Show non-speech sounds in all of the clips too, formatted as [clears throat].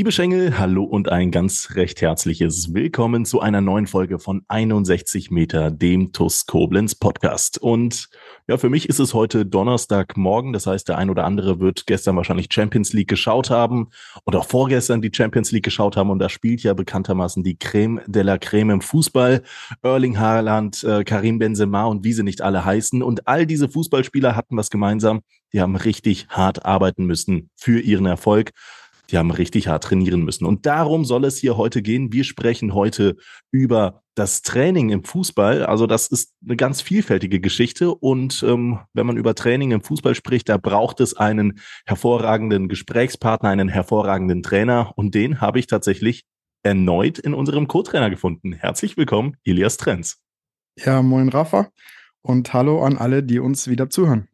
Liebe Schengel, hallo und ein ganz recht herzliches Willkommen zu einer neuen Folge von 61 Meter, dem TUS Koblenz Podcast. Und ja, für mich ist es heute Donnerstagmorgen. Das heißt, der ein oder andere wird gestern wahrscheinlich Champions League geschaut haben oder vorgestern die Champions League geschaut haben. Und da spielt ja bekanntermaßen die Creme de la Creme im Fußball. Erling Haaland, äh, Karim Benzema und wie sie nicht alle heißen. Und all diese Fußballspieler hatten was gemeinsam. Die haben richtig hart arbeiten müssen für ihren Erfolg. Die haben richtig hart trainieren müssen. Und darum soll es hier heute gehen. Wir sprechen heute über das Training im Fußball. Also das ist eine ganz vielfältige Geschichte. Und ähm, wenn man über Training im Fußball spricht, da braucht es einen hervorragenden Gesprächspartner, einen hervorragenden Trainer. Und den habe ich tatsächlich erneut in unserem Co-Trainer gefunden. Herzlich willkommen, Elias Trenz. Ja, moin Rafa und hallo an alle, die uns wieder zuhören.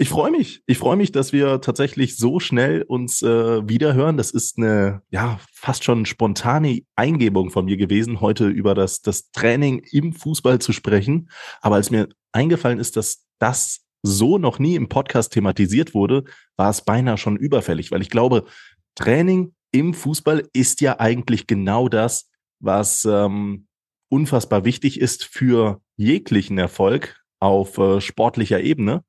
Ich freue mich. Ich freue mich, dass wir tatsächlich so schnell uns äh, wiederhören. Das ist eine, ja, fast schon spontane Eingebung von mir gewesen, heute über das, das Training im Fußball zu sprechen. Aber als mir eingefallen ist, dass das so noch nie im Podcast thematisiert wurde, war es beinahe schon überfällig, weil ich glaube, Training im Fußball ist ja eigentlich genau das, was ähm, unfassbar wichtig ist für jeglichen Erfolg auf äh, sportlicher Ebene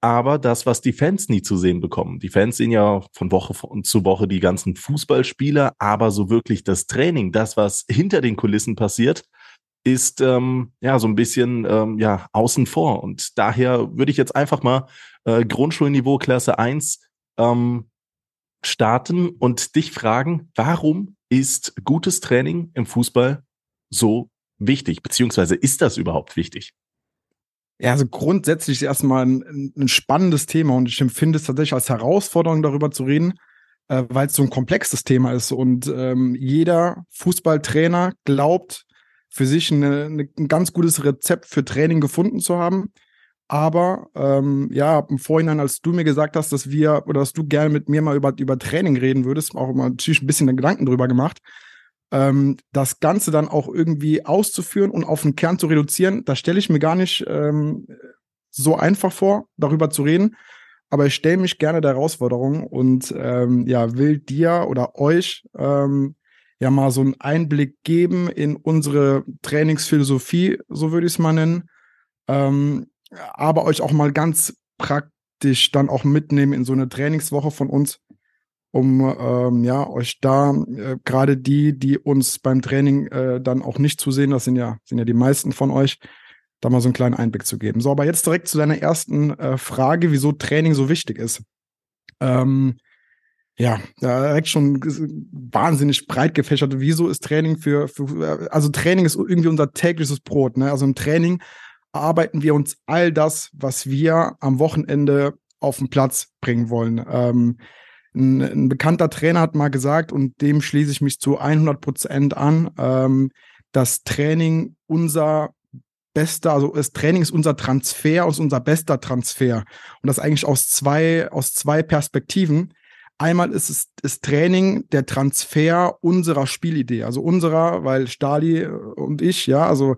aber das, was die Fans nie zu sehen bekommen. Die Fans sehen ja von Woche zu Woche die ganzen Fußballspieler, aber so wirklich das Training, das, was hinter den Kulissen passiert, ist ähm, ja so ein bisschen ähm, ja außen vor. Und daher würde ich jetzt einfach mal äh, Grundschulniveau Klasse 1 ähm, starten und dich fragen, warum ist gutes Training im Fußball so wichtig? Beziehungsweise ist das überhaupt wichtig? Ja, also grundsätzlich ist erstmal ein, ein spannendes Thema und ich empfinde es tatsächlich als Herausforderung, darüber zu reden, äh, weil es so ein komplexes Thema ist und ähm, jeder Fußballtrainer glaubt, für sich eine, eine, ein ganz gutes Rezept für Training gefunden zu haben. Aber ähm, ja, im Vorhinein, als du mir gesagt hast, dass wir oder dass du gerne mit mir mal über, über Training reden würdest, auch mal natürlich ein bisschen Gedanken drüber gemacht ähm, das Ganze dann auch irgendwie auszuführen und auf den Kern zu reduzieren, da stelle ich mir gar nicht ähm, so einfach vor, darüber zu reden. Aber ich stelle mich gerne der Herausforderung und ähm, ja, will dir oder euch ähm, ja mal so einen Einblick geben in unsere Trainingsphilosophie, so würde ich es mal nennen. Ähm, aber euch auch mal ganz praktisch dann auch mitnehmen in so eine Trainingswoche von uns, um ähm, ja euch da äh, gerade die, die uns beim Training äh, dann auch nicht zusehen, das sind ja sind ja die meisten von euch, da mal so einen kleinen Einblick zu geben. So, aber jetzt direkt zu deiner ersten äh, Frage, wieso Training so wichtig ist. Ähm, ja, direkt schon wahnsinnig breit gefächert. Wieso ist Training für, für also Training ist irgendwie unser tägliches Brot. Ne? Also im Training arbeiten wir uns all das, was wir am Wochenende auf den Platz bringen wollen. Ähm, ein, ein, bekannter Trainer hat mal gesagt, und dem schließe ich mich zu 100 Prozent an, ähm, dass Training unser bester, also das Training ist unser Transfer, ist unser bester Transfer. Und das eigentlich aus zwei, aus zwei Perspektiven. Einmal ist es ist Training der Transfer unserer Spielidee, also unserer, weil Stali und ich, ja, also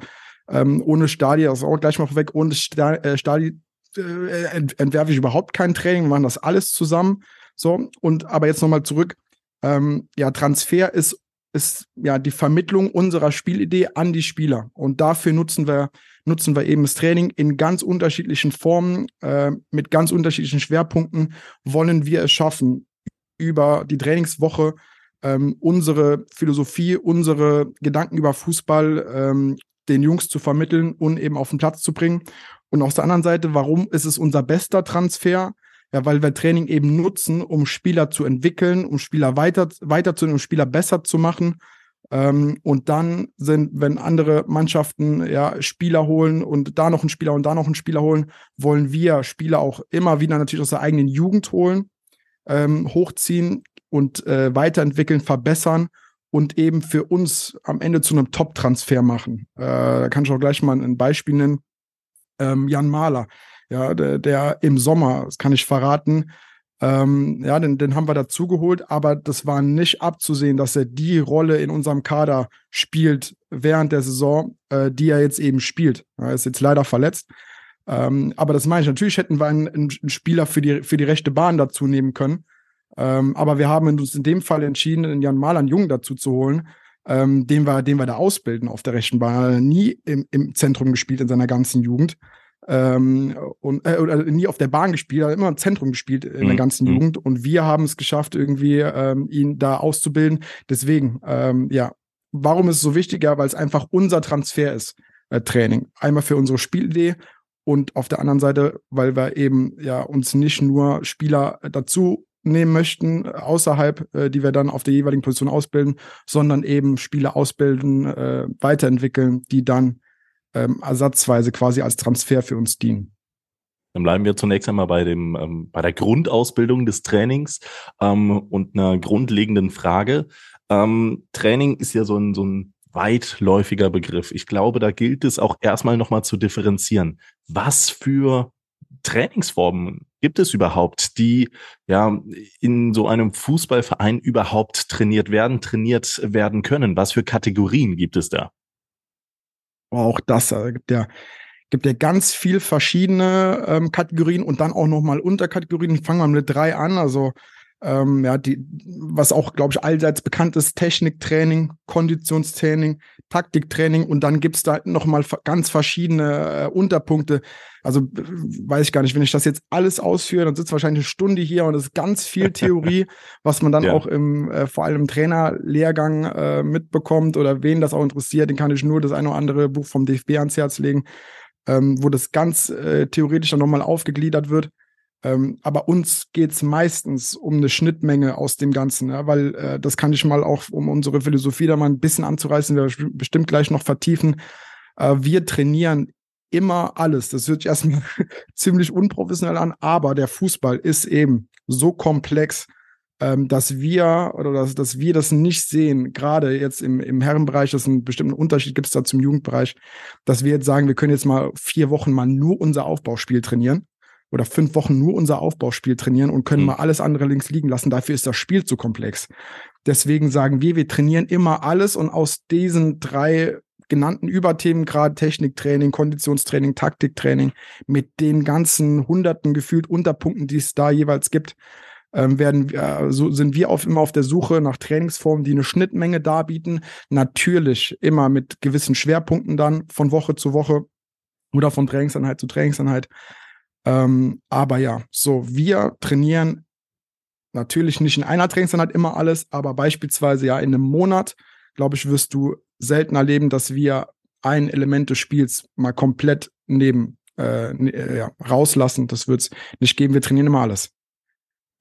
ähm, ohne Stali, das ist auch gleich mal weg, ohne äh, Stali äh, entwerfe ich überhaupt kein Training, wir machen das alles zusammen. So, und aber jetzt nochmal zurück. Ähm, ja, Transfer ist, ist ja die Vermittlung unserer Spielidee an die Spieler. Und dafür nutzen wir, nutzen wir eben das Training in ganz unterschiedlichen Formen, äh, mit ganz unterschiedlichen Schwerpunkten wollen wir es schaffen, über die Trainingswoche ähm, unsere Philosophie, unsere Gedanken über Fußball ähm, den Jungs zu vermitteln und eben auf den Platz zu bringen. Und auf der anderen Seite, warum ist es unser bester Transfer? Ja, weil wir Training eben nutzen, um Spieler zu entwickeln, um Spieler weiter, weiterzunehmen, um Spieler besser zu machen. Ähm, und dann sind, wenn andere Mannschaften ja Spieler holen und da noch einen Spieler und da noch einen Spieler holen, wollen wir Spieler auch immer wieder natürlich aus der eigenen Jugend holen, ähm, hochziehen und äh, weiterentwickeln, verbessern, und eben für uns am Ende zu einem Top-Transfer machen. Äh, da kann ich auch gleich mal ein Beispiel nennen. Ähm, Jan Mahler, ja, der, der im Sommer, das kann ich verraten, ähm, ja, den, den haben wir dazugeholt, aber das war nicht abzusehen, dass er die Rolle in unserem Kader spielt während der Saison, äh, die er jetzt eben spielt. Er ist jetzt leider verletzt. Ähm, aber das meine ich, natürlich hätten wir einen, einen, Spieler für die, für die rechte Bahn dazu nehmen können. Ähm, aber wir haben uns in dem Fall entschieden, den Jan Malan Jung dazu zu holen, ähm, den, wir, den wir da ausbilden auf der rechten Bahn. Er hat nie im, im Zentrum gespielt in seiner ganzen Jugend ähm, und äh, oder nie auf der Bahn gespielt, hat immer im Zentrum gespielt in mhm. der ganzen mhm. Jugend und wir haben es geschafft, irgendwie ähm, ihn da auszubilden. Deswegen, ähm, ja, warum ist es so wichtig? Ja, weil es einfach unser Transfer ist, äh, Training. Einmal für unsere Spielidee und auf der anderen Seite, weil wir eben ja uns nicht nur Spieler dazu nehmen möchten, außerhalb, äh, die wir dann auf der jeweiligen Position ausbilden, sondern eben Spieler ausbilden, äh, weiterentwickeln, die dann ähm, ersatzweise quasi als Transfer für uns dienen. Dann bleiben wir zunächst einmal bei dem ähm, bei der Grundausbildung des Trainings ähm, und einer grundlegenden Frage. Ähm, Training ist ja so ein, so ein weitläufiger Begriff. Ich glaube, da gilt es auch erstmal nochmal zu differenzieren. Was für Trainingsformen gibt es überhaupt, die ja in so einem Fußballverein überhaupt trainiert werden, trainiert werden können? Was für Kategorien gibt es da? Auch das äh, gibt ja gibt ja ganz viel verschiedene ähm, Kategorien und dann auch noch mal Unterkategorien. Fangen wir mit drei an. Also ähm, ja, die, was auch, glaube ich, allseits bekannt ist, Techniktraining, Konditionstraining, Taktiktraining und dann gibt's da nochmal ganz verschiedene äh, Unterpunkte. Also weiß ich gar nicht, wenn ich das jetzt alles ausführe, dann sitzt wahrscheinlich eine Stunde hier und es ist ganz viel [laughs] Theorie, was man dann ja. auch im, äh, vor allem im Trainerlehrgang äh, mitbekommt oder wen das auch interessiert, den kann ich nur das eine oder andere Buch vom DFB ans Herz legen, ähm, wo das ganz äh, theoretisch dann nochmal aufgegliedert wird. Ähm, aber uns geht's meistens um eine Schnittmenge aus dem Ganzen, ja, weil äh, das kann ich mal auch, um unsere Philosophie da mal ein bisschen anzureißen, wir bestimmt gleich noch vertiefen. Äh, wir trainieren immer alles. Das hört sich erstmal [laughs] ziemlich unprofessionell an, aber der Fußball ist eben so komplex, ähm, dass wir oder dass, dass wir das nicht sehen, gerade jetzt im, im Herrenbereich, das einen bestimmten Unterschied gibt es da zum Jugendbereich, dass wir jetzt sagen, wir können jetzt mal vier Wochen mal nur unser Aufbauspiel trainieren oder fünf Wochen nur unser Aufbauspiel trainieren und können mhm. mal alles andere links liegen lassen. Dafür ist das Spiel zu komplex. Deswegen sagen wir, wir trainieren immer alles und aus diesen drei genannten Überthemen, gerade Techniktraining, Konditionstraining, Taktiktraining, mit den ganzen hunderten gefühlt Unterpunkten, die es da jeweils gibt, ähm, werden wir, so sind wir auf, immer auf der Suche nach Trainingsformen, die eine Schnittmenge darbieten. Natürlich immer mit gewissen Schwerpunkten dann von Woche zu Woche oder von Trainingseinheit zu Trainingseinheit. Ähm, aber ja, so, wir trainieren natürlich nicht in einer Trainingseinheit immer alles, aber beispielsweise ja in einem Monat, glaube ich, wirst du selten erleben, dass wir ein Element des Spiels mal komplett neben äh, äh ja, rauslassen. Das wird es nicht geben. Wir trainieren immer alles.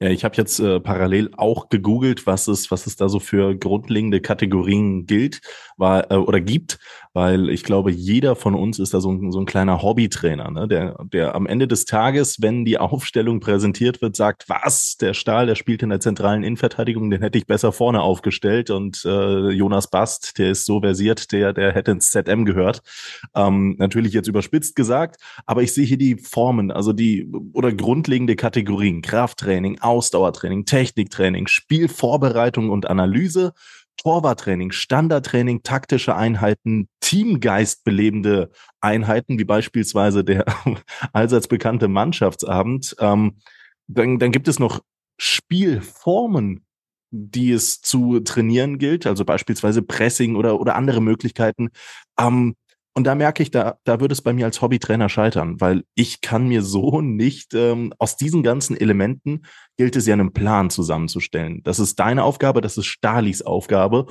Ja, ich habe jetzt äh, parallel auch gegoogelt, was es, was es da so für grundlegende Kategorien gilt war, äh, oder gibt, weil ich glaube, jeder von uns ist da so ein, so ein kleiner Hobbytrainer, ne? der, der am Ende des Tages, wenn die Aufstellung präsentiert wird, sagt, was, der Stahl, der spielt in der zentralen Innenverteidigung, den hätte ich besser vorne aufgestellt und äh, Jonas Bast, der ist so versiert, der, der hätte ins ZM gehört. Ähm, natürlich jetzt überspitzt gesagt, aber ich sehe hier die Formen, also die oder grundlegende Kategorien, Krafttraining, Ausdauertraining, Techniktraining, Spielvorbereitung und Analyse, Torwarttraining, Standardtraining, taktische Einheiten, Teamgeist belebende Einheiten, wie beispielsweise der [laughs] allseits bekannte Mannschaftsabend. Ähm, dann, dann gibt es noch Spielformen, die es zu trainieren gilt, also beispielsweise Pressing oder, oder andere Möglichkeiten. Ähm, und da merke ich, da, da würde es bei mir als Hobbytrainer scheitern, weil ich kann mir so [laughs] nicht ähm, aus diesen ganzen Elementen gilt es ja einen Plan zusammenzustellen. Das ist deine Aufgabe, das ist Stalis Aufgabe.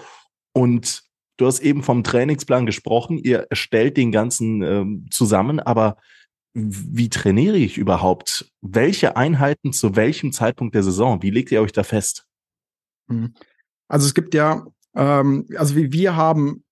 Und du hast eben vom Trainingsplan gesprochen, ihr erstellt den ganzen ähm, zusammen, aber wie trainiere ich überhaupt? Welche Einheiten zu welchem Zeitpunkt der Saison? Wie legt ihr euch da fest? Mhm. Also es gibt ja, ähm, also wir haben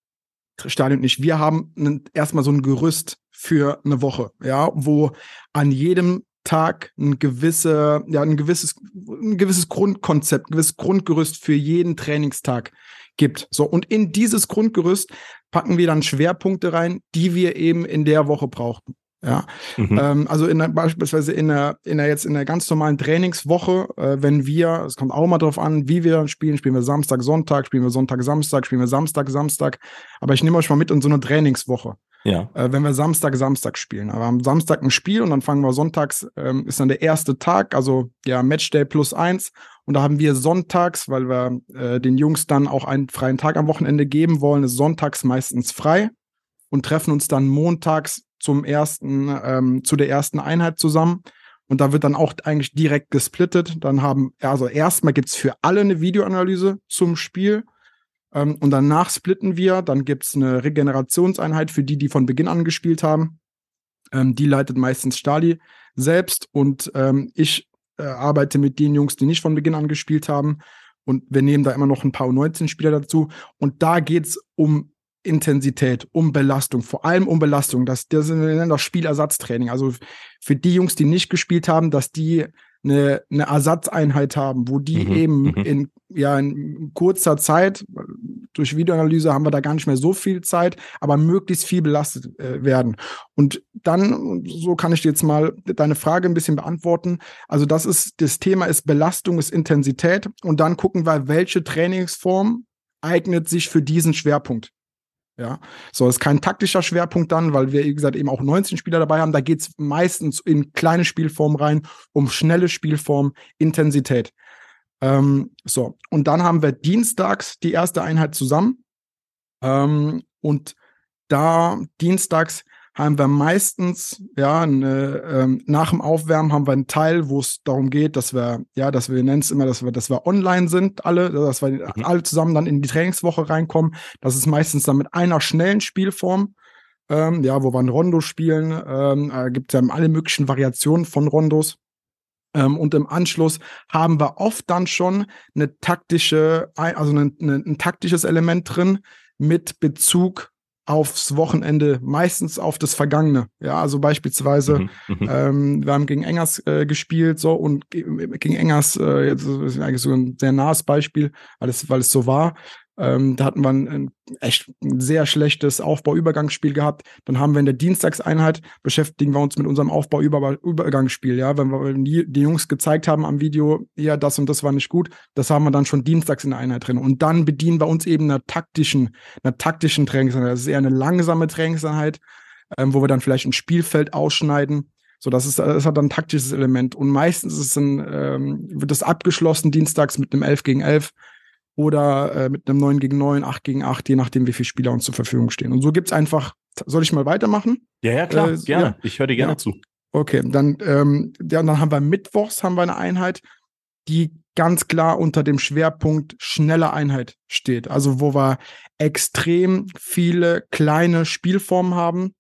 Stadion nicht. Wir haben erstmal so ein Gerüst für eine Woche, ja, wo an jedem Tag ein gewisse, ja, ein gewisses, ein gewisses Grundkonzept, ein gewisses Grundgerüst für jeden Trainingstag gibt. So, und in dieses Grundgerüst packen wir dann Schwerpunkte rein, die wir eben in der Woche brauchen. Ja, mhm. ähm, also in der, beispielsweise in der, in der jetzt in der ganz normalen Trainingswoche, äh, wenn wir, es kommt auch mal drauf an, wie wir spielen, spielen wir Samstag, Sonntag, spielen wir Sonntag, Samstag, spielen wir Samstag, Samstag. Aber ich nehme euch mal mit in so eine Trainingswoche. Ja. Äh, wenn wir Samstag, Samstag spielen. Aber am Samstag ein Spiel und dann fangen wir sonntags, ähm, ist dann der erste Tag, also ja, Matchday plus eins. Und da haben wir sonntags, weil wir äh, den Jungs dann auch einen freien Tag am Wochenende geben wollen, ist sonntags meistens frei und treffen uns dann montags zum ersten, ähm, zu der ersten Einheit zusammen. Und da wird dann auch eigentlich direkt gesplittet. Dann haben, also erstmal gibt's für alle eine Videoanalyse zum Spiel. Ähm, und danach splitten wir. Dann gibt's eine Regenerationseinheit für die, die von Beginn an gespielt haben. Ähm, die leitet meistens Stali selbst. Und ähm, ich äh, arbeite mit den Jungs, die nicht von Beginn an gespielt haben. Und wir nehmen da immer noch ein paar U19-Spieler dazu. Und da geht's um Intensität, um Belastung, vor allem um Belastung. Das, das, das Spielersatztraining. Also für die Jungs, die nicht gespielt haben, dass die eine, eine Ersatzeinheit haben, wo die mhm, eben mhm. in, ja, in kurzer Zeit, durch Videoanalyse haben wir da gar nicht mehr so viel Zeit, aber möglichst viel belastet äh, werden. Und dann, so kann ich jetzt mal deine Frage ein bisschen beantworten. Also das ist, das Thema ist Belastung, ist Intensität. Und dann gucken wir, welche Trainingsform eignet sich für diesen Schwerpunkt. Ja, so ist kein taktischer Schwerpunkt dann, weil wir, wie gesagt, eben auch 19 Spieler dabei haben. Da geht es meistens in kleine Spielform rein, um schnelle Spielform, Intensität. Ähm, so, und dann haben wir dienstags die erste Einheit zusammen. Ähm, und da dienstags haben wir meistens, ja, eine, ähm, nach dem Aufwärmen haben wir einen Teil, wo es darum geht, dass wir, ja, dass wir nennen es immer, dass wir, dass wir online sind, alle, dass wir mhm. alle zusammen dann in die Trainingswoche reinkommen. Das ist meistens dann mit einer schnellen Spielform, ähm, ja, wo wir ein Rondo spielen. Ähm, äh, gibt es ja alle möglichen Variationen von Rondos. Ähm, und im Anschluss haben wir oft dann schon eine taktische, also ein, ein taktisches Element drin mit Bezug aufs Wochenende, meistens auf das Vergangene. Ja, also beispielsweise, mhm, mhm. ähm, wir haben gegen Engers äh, gespielt, so und gegen Engers, äh, jetzt ist eigentlich so ein sehr nahes Beispiel, weil es, weil es so war. Ähm, da hatten wir ein, ein echt sehr schlechtes Aufbau-Übergangsspiel gehabt. Dann haben wir in der Dienstagseinheit beschäftigen wir uns mit unserem Aufbau-Übergangsspiel. Ja, wenn wir die, die Jungs gezeigt haben am Video, ja, das und das war nicht gut, das haben wir dann schon dienstags in der Einheit drin. Und dann bedienen wir uns eben einer taktischen, einer taktischen Trainingseinheit. Das ist eher eine langsame Trainingseinheit, ähm, wo wir dann vielleicht ein Spielfeld ausschneiden. So, das ist, das hat dann ein taktisches Element. Und meistens ist es ein, ähm, wird das abgeschlossen dienstags mit einem 11 gegen 11 oder äh, mit einem 9 gegen 9, 8 gegen 8, je nachdem, wie viele Spieler uns zur Verfügung stehen. Und so gibt's einfach, soll ich mal weitermachen? Ja, ja, klar, äh, gerne. Ja. Ich höre dir gerne ja. zu. Okay, dann, ähm, ja, dann haben wir mittwochs haben wir eine Einheit, die ganz klar unter dem Schwerpunkt schnelle Einheit steht. Also wo wir extrem viele kleine Spielformen haben,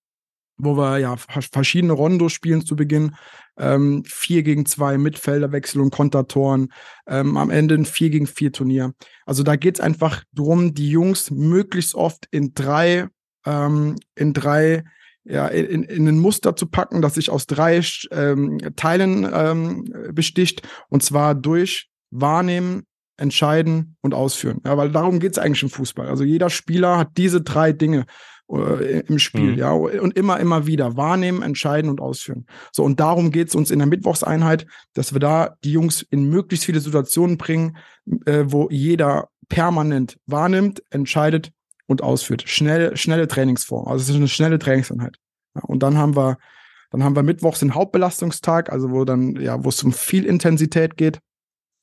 wo wir ja verschiedene Rondos spielen zu Beginn, ähm, 4 gegen 2 Mittelfelderwechsel und Kontertoren, ähm, am Ende ein 4 gegen 4 Turnier. Also da geht es einfach darum, die Jungs möglichst oft in drei, ähm, in drei ja, in, in ein Muster zu packen, das sich aus drei ähm, Teilen ähm, besticht, und zwar durch Wahrnehmen, Entscheiden und Ausführen. Ja, weil darum geht es eigentlich im Fußball. Also jeder Spieler hat diese drei Dinge äh, im Spiel, mhm. ja, und immer, immer wieder wahrnehmen, entscheiden und ausführen. So, und darum geht es uns in der Mittwochseinheit, dass wir da die Jungs in möglichst viele Situationen bringen, äh, wo jeder permanent wahrnimmt, entscheidet und ausführt. Schnell, schnelle Trainingsform. Also es ist eine schnelle Trainingseinheit. Ja, und dann haben wir, dann haben wir Mittwochs den Hauptbelastungstag, also wo dann, ja, wo es um viel Intensität geht.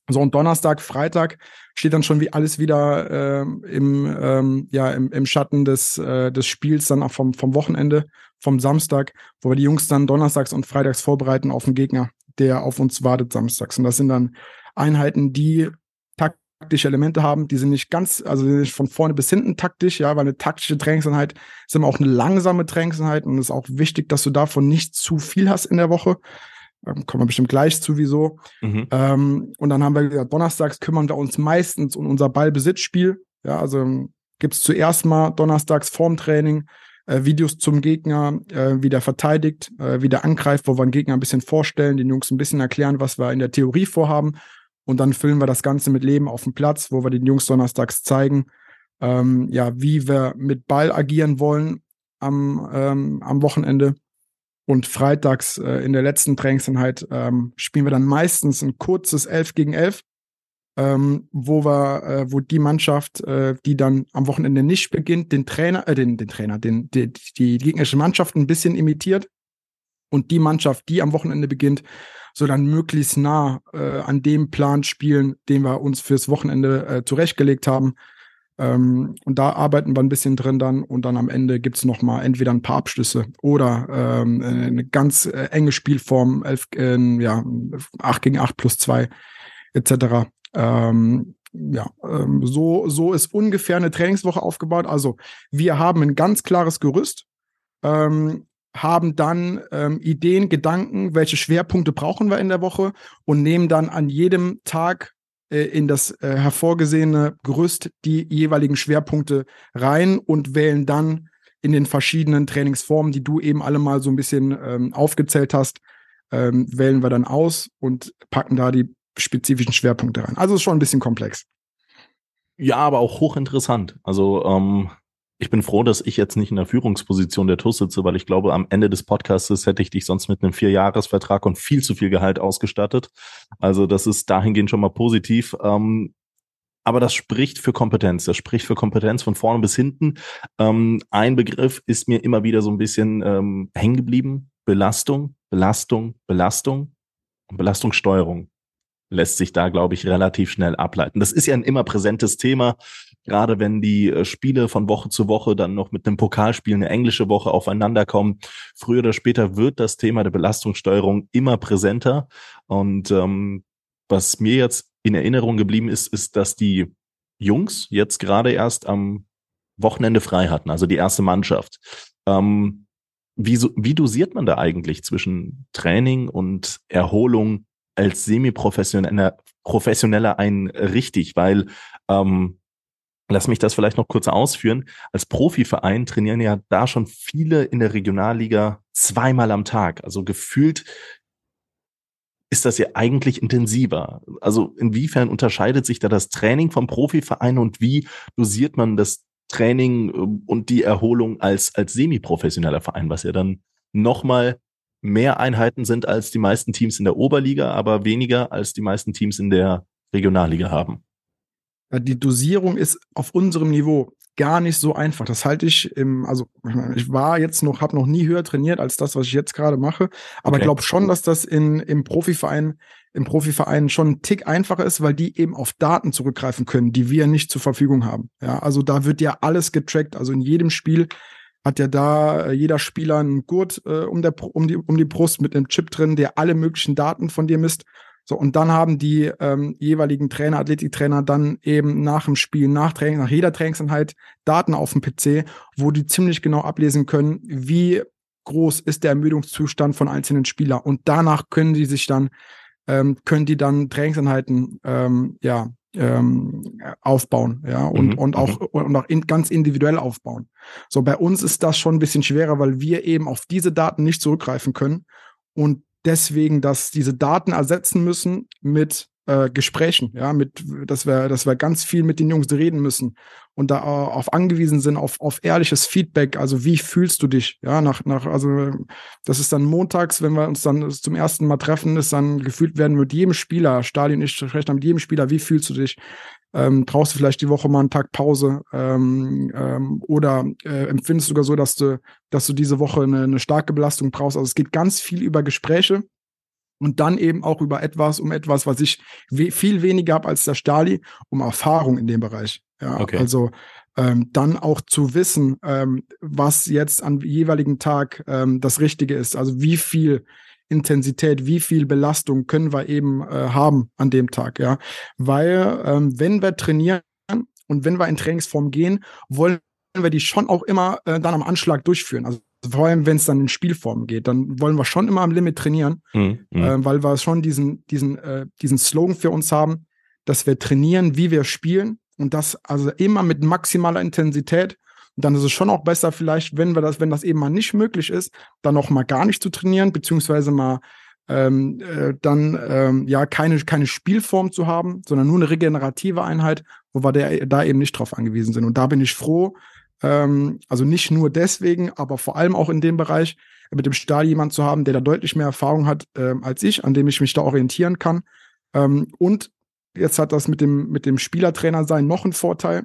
So, und Donnerstag, Freitag steht dann schon wie alles wieder äh, im, ähm, ja, im, im Schatten des, äh, des Spiels dann auch vom, vom Wochenende, vom Samstag, wo wir die Jungs dann donnerstags und freitags vorbereiten auf den Gegner, der auf uns wartet samstags. Und das sind dann Einheiten, die taktische Elemente haben, die sind nicht ganz, also nicht von vorne bis hinten taktisch, ja, weil eine taktische Trainingseinheit ist immer auch eine langsame Trainingseinheit und es ist auch wichtig, dass du davon nicht zu viel hast in der Woche, kommen wir bestimmt gleich zu, wieso. Mhm. Ähm, und dann haben wir gesagt, donnerstags kümmern wir uns meistens um unser Ballbesitzspiel. Ja, also ähm, gibt es zuerst mal donnerstags Formtraining, äh, Videos zum Gegner, äh, wie der verteidigt, äh, wie der angreift, wo wir den Gegner ein bisschen vorstellen, den Jungs ein bisschen erklären, was wir in der Theorie vorhaben. Und dann füllen wir das Ganze mit Leben auf dem Platz, wo wir den Jungs donnerstags zeigen, ähm, ja, wie wir mit Ball agieren wollen am, ähm, am Wochenende. Und freitags äh, in der letzten Trainingseinheit ähm, spielen wir dann meistens ein kurzes 11 gegen 11, ähm, wo wir, äh, wo die Mannschaft, äh, die dann am Wochenende nicht beginnt, den Trainer, äh, den, den Trainer, den, die, die gegnerische Mannschaft ein bisschen imitiert. Und die Mannschaft, die am Wochenende beginnt, soll dann möglichst nah äh, an dem Plan spielen, den wir uns fürs Wochenende äh, zurechtgelegt haben. Ähm, und da arbeiten wir ein bisschen drin dann und dann am Ende gibt es nochmal entweder ein paar Abschlüsse oder ähm, eine ganz äh, enge Spielform, elf, äh, ja, 8 gegen 8 plus 2 etc. Ähm, ja, ähm, so, so ist ungefähr eine Trainingswoche aufgebaut. Also wir haben ein ganz klares Gerüst, ähm, haben dann ähm, Ideen, Gedanken, welche Schwerpunkte brauchen wir in der Woche und nehmen dann an jedem Tag in das äh, hervorgesehene Gerüst die jeweiligen Schwerpunkte rein und wählen dann in den verschiedenen Trainingsformen, die du eben alle mal so ein bisschen ähm, aufgezählt hast, ähm, wählen wir dann aus und packen da die spezifischen Schwerpunkte rein. Also ist schon ein bisschen komplex. Ja, aber auch hochinteressant. Also ähm, ich bin froh, dass ich jetzt nicht in der Führungsposition der TUS sitze, weil ich glaube, am Ende des Podcasts hätte ich dich sonst mit einem Vierjahresvertrag und viel zu viel Gehalt ausgestattet. Also das ist dahingehend schon mal positiv. Ähm, aber das spricht für Kompetenz. Das spricht für Kompetenz von vorne bis hinten. Ähm, ein Begriff ist mir immer wieder so ein bisschen ähm, hängen geblieben. Belastung, Belastung, Belastung und Belastungssteuerung lässt sich da, glaube ich, relativ schnell ableiten. Das ist ja ein immer präsentes Thema, gerade wenn die äh, Spiele von Woche zu Woche dann noch mit einem Pokalspiel eine englische Woche aufeinander kommen. Früher oder später wird das Thema der Belastungssteuerung immer präsenter. Und ähm, was mir jetzt in Erinnerung geblieben ist, ist, dass die Jungs jetzt gerade erst am Wochenende frei hatten, also die erste Mannschaft. Ähm, wie, wie dosiert man da eigentlich zwischen Training und Erholung als semi-professioneller professioneller ein richtig, weil ähm, lass mich das vielleicht noch kurz ausführen. Als Profiverein trainieren ja da schon viele in der Regionalliga zweimal am Tag. Also gefühlt ist das ja eigentlich intensiver. Also inwiefern unterscheidet sich da das Training vom Profiverein und wie dosiert man das Training ähm, und die Erholung als, als semi-professioneller Verein, was ja dann nochmal mehr Einheiten sind als die meisten Teams in der Oberliga, aber weniger als die meisten Teams in der Regionalliga haben. Die Dosierung ist auf unserem Niveau gar nicht so einfach. Das halte ich im, also ich war jetzt noch, habe noch nie höher trainiert als das, was ich jetzt gerade mache, aber okay. glaube schon, dass das in, im Profiverein, im Profiverein schon ein Tick einfacher ist, weil die eben auf Daten zurückgreifen können, die wir nicht zur Verfügung haben. Ja, also da wird ja alles getrackt. Also in jedem Spiel hat ja da äh, jeder Spieler einen Gurt äh, um, der, um, die, um die Brust mit einem Chip drin, der alle möglichen Daten von dir misst. So, und dann haben die ähm, jeweiligen Trainer, Athletiktrainer dann eben nach dem Spiel, nach Training, nach jeder Trainingseinheit Daten auf dem PC, wo die ziemlich genau ablesen können, wie groß ist der Ermüdungszustand von einzelnen Spielern. Und danach können die sich dann, ähm, können die dann Trainingseinheiten ähm, ja, ähm, aufbauen, ja, und, mhm. und auch, mhm. und auch in, ganz individuell aufbauen. So, bei uns ist das schon ein bisschen schwerer, weil wir eben auf diese Daten nicht zurückgreifen können und deswegen, dass diese Daten ersetzen müssen mit äh, Gesprächen, ja, mit, dass wir, dass wir ganz viel mit den Jungs reden müssen und da auf angewiesen sind auf, auf ehrliches Feedback. Also wie fühlst du dich? Ja, nach, nach, also das ist dann montags, wenn wir uns dann zum ersten Mal treffen, ist dann gefühlt werden mit jedem Spieler, Stadion, ich spreche dann mit jedem Spieler, wie fühlst du dich? Ähm, brauchst du vielleicht die Woche mal einen Tag Pause ähm, ähm, oder äh, empfindest du sogar so, dass du, dass du diese Woche eine, eine starke Belastung brauchst? Also es geht ganz viel über Gespräche und dann eben auch über etwas, um etwas, was ich we viel weniger habe als der Stali, um Erfahrung in dem Bereich. Ja, okay. also ähm, dann auch zu wissen, ähm, was jetzt am jeweiligen Tag ähm, das Richtige ist. Also wie viel Intensität, wie viel Belastung können wir eben äh, haben an dem Tag, ja. Weil ähm, wenn wir trainieren und wenn wir in Trainingsform gehen, wollen wir die schon auch immer äh, dann am Anschlag durchführen. Also vor allem wenn es dann in Spielform geht, dann wollen wir schon immer am Limit trainieren, mhm. äh, weil wir schon diesen, diesen, äh, diesen Slogan für uns haben, dass wir trainieren, wie wir spielen und das also immer mit maximaler Intensität. Und dann ist es schon auch besser, vielleicht, wenn wir das, wenn das eben mal nicht möglich ist, dann auch mal gar nicht zu trainieren, beziehungsweise mal ähm, äh, dann ähm, ja keine, keine Spielform zu haben, sondern nur eine regenerative Einheit, wo wir der, da eben nicht drauf angewiesen sind. Und da bin ich froh, ähm, also nicht nur deswegen, aber vor allem auch in dem Bereich, mit dem Stahl jemand zu haben, der da deutlich mehr Erfahrung hat ähm, als ich, an dem ich mich da orientieren kann. Ähm, und jetzt hat das mit dem, mit dem Spielertrainer sein noch einen Vorteil.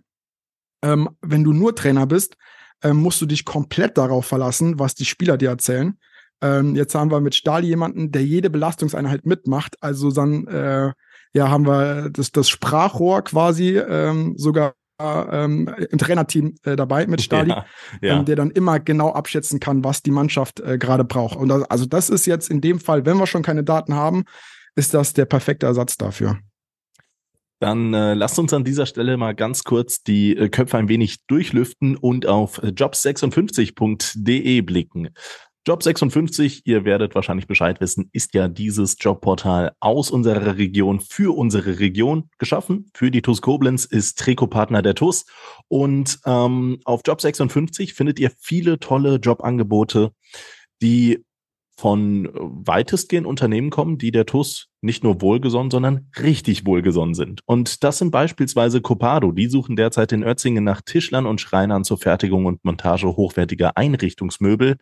Ähm, wenn du nur Trainer bist, ähm, musst du dich komplett darauf verlassen, was die Spieler dir erzählen. Ähm, jetzt haben wir mit Stahl jemanden, der jede Belastungseinheit mitmacht. Also dann äh, ja, haben wir das, das Sprachrohr quasi ähm, sogar ähm, im Trainerteam äh, dabei mit Stali, ja, ja. Ähm, der dann immer genau abschätzen kann, was die Mannschaft äh, gerade braucht. Und das, also das ist jetzt in dem Fall, wenn wir schon keine Daten haben, ist das der perfekte Ersatz dafür. Dann äh, lasst uns an dieser Stelle mal ganz kurz die äh, Köpfe ein wenig durchlüften und auf jobs56.de blicken. Job 56, ihr werdet wahrscheinlich Bescheid wissen, ist ja dieses Jobportal aus unserer Region für unsere Region geschaffen. Für die TUS Koblenz ist Trikotpartner der TUS. Und ähm, auf Job 56 findet ihr viele tolle Jobangebote, die von äh, weitestgehend Unternehmen kommen, die der TUS nicht nur wohlgesonnen, sondern richtig wohlgesonnen sind. Und das sind beispielsweise Copado. Die suchen derzeit in Ötzingen nach Tischlern und Schreinern zur Fertigung und Montage hochwertiger Einrichtungsmöbel.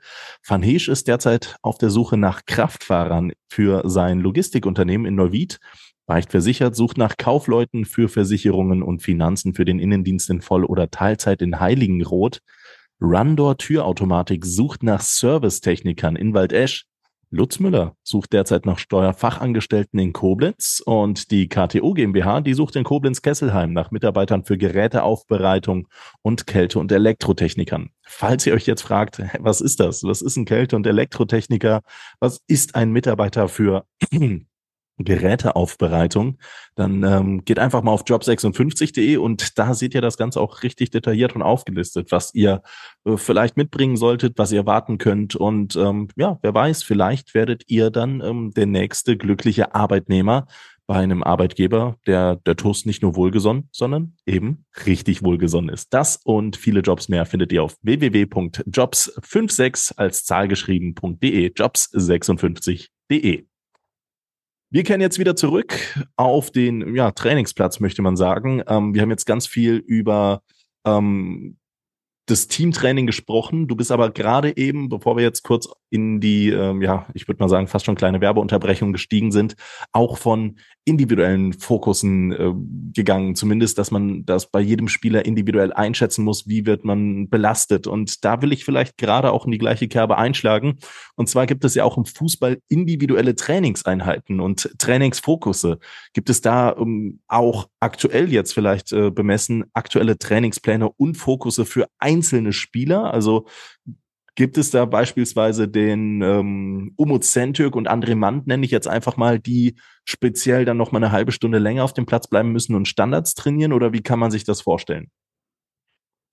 Van Heesch ist derzeit auf der Suche nach Kraftfahrern für sein Logistikunternehmen in Neuwied. Reicht versichert, sucht nach Kaufleuten für Versicherungen und Finanzen für den Innendienst in Voll- oder Teilzeit in Heiligenroth. Rundor Türautomatik sucht nach Servicetechnikern in Waldesch. Lutz Müller sucht derzeit nach Steuerfachangestellten in Koblenz und die KTO GmbH, die sucht in Koblenz-Kesselheim nach Mitarbeitern für Geräteaufbereitung und Kälte- und Elektrotechnikern. Falls ihr euch jetzt fragt, was ist das? Was ist ein Kälte- und Elektrotechniker? Was ist ein Mitarbeiter für Geräteaufbereitung, dann ähm, geht einfach mal auf job56.de und da seht ihr das Ganze auch richtig detailliert und aufgelistet, was ihr äh, vielleicht mitbringen solltet, was ihr warten könnt. Und ähm, ja, wer weiß, vielleicht werdet ihr dann ähm, der nächste glückliche Arbeitnehmer bei einem Arbeitgeber, der der TUS nicht nur wohlgesonnen, sondern eben richtig wohlgesonnen ist. Das und viele Jobs mehr findet ihr auf www.jobs56 als Zahl geschrieben.de, jobs56.de. Wir kehren jetzt wieder zurück auf den ja, Trainingsplatz, möchte man sagen. Ähm, wir haben jetzt ganz viel über ähm, das Teamtraining gesprochen. Du bist aber gerade eben, bevor wir jetzt kurz in die, ähm, ja, ich würde mal sagen, fast schon kleine Werbeunterbrechung gestiegen sind, auch von individuellen Fokussen äh, gegangen. Zumindest, dass man das bei jedem Spieler individuell einschätzen muss, wie wird man belastet. Und da will ich vielleicht gerade auch in die gleiche Kerbe einschlagen. Und zwar gibt es ja auch im Fußball individuelle Trainingseinheiten und Trainingsfokusse. Gibt es da um, auch aktuell jetzt vielleicht äh, bemessen aktuelle Trainingspläne und Fokusse für einzelne Spieler? Also Gibt es da beispielsweise den ähm, Umut Sentürk und André Mand, nenne ich jetzt einfach mal, die speziell dann noch mal eine halbe Stunde länger auf dem Platz bleiben müssen und Standards trainieren? Oder wie kann man sich das vorstellen?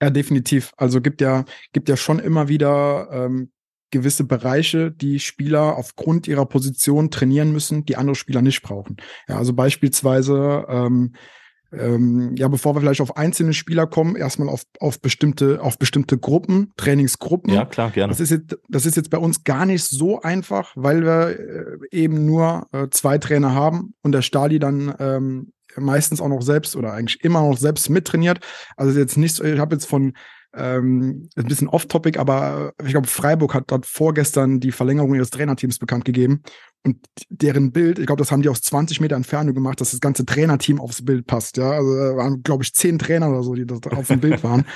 Ja, definitiv. Also gibt ja, gibt ja schon immer wieder ähm, gewisse Bereiche, die Spieler aufgrund ihrer Position trainieren müssen, die andere Spieler nicht brauchen. Ja, also beispielsweise ähm, ähm, ja, bevor wir vielleicht auf einzelne Spieler kommen, erstmal auf, auf bestimmte, auf bestimmte Gruppen, Trainingsgruppen. Ja, klar, gerne. Das ist jetzt, das ist jetzt bei uns gar nicht so einfach, weil wir äh, eben nur äh, zwei Trainer haben und der Stali dann ähm, meistens auch noch selbst oder eigentlich immer noch selbst mittrainiert. Also jetzt nicht so, ich habe jetzt von ähm, ein bisschen off-topic, aber ich glaube, Freiburg hat dort vorgestern die Verlängerung ihres Trainerteams bekannt gegeben. Und deren Bild, ich glaube, das haben die aus 20 Meter Entfernung gemacht, dass das ganze Trainerteam aufs Bild passt. Ja, also waren, glaube ich, zehn Trainer oder so, die da auf dem Bild waren. [laughs]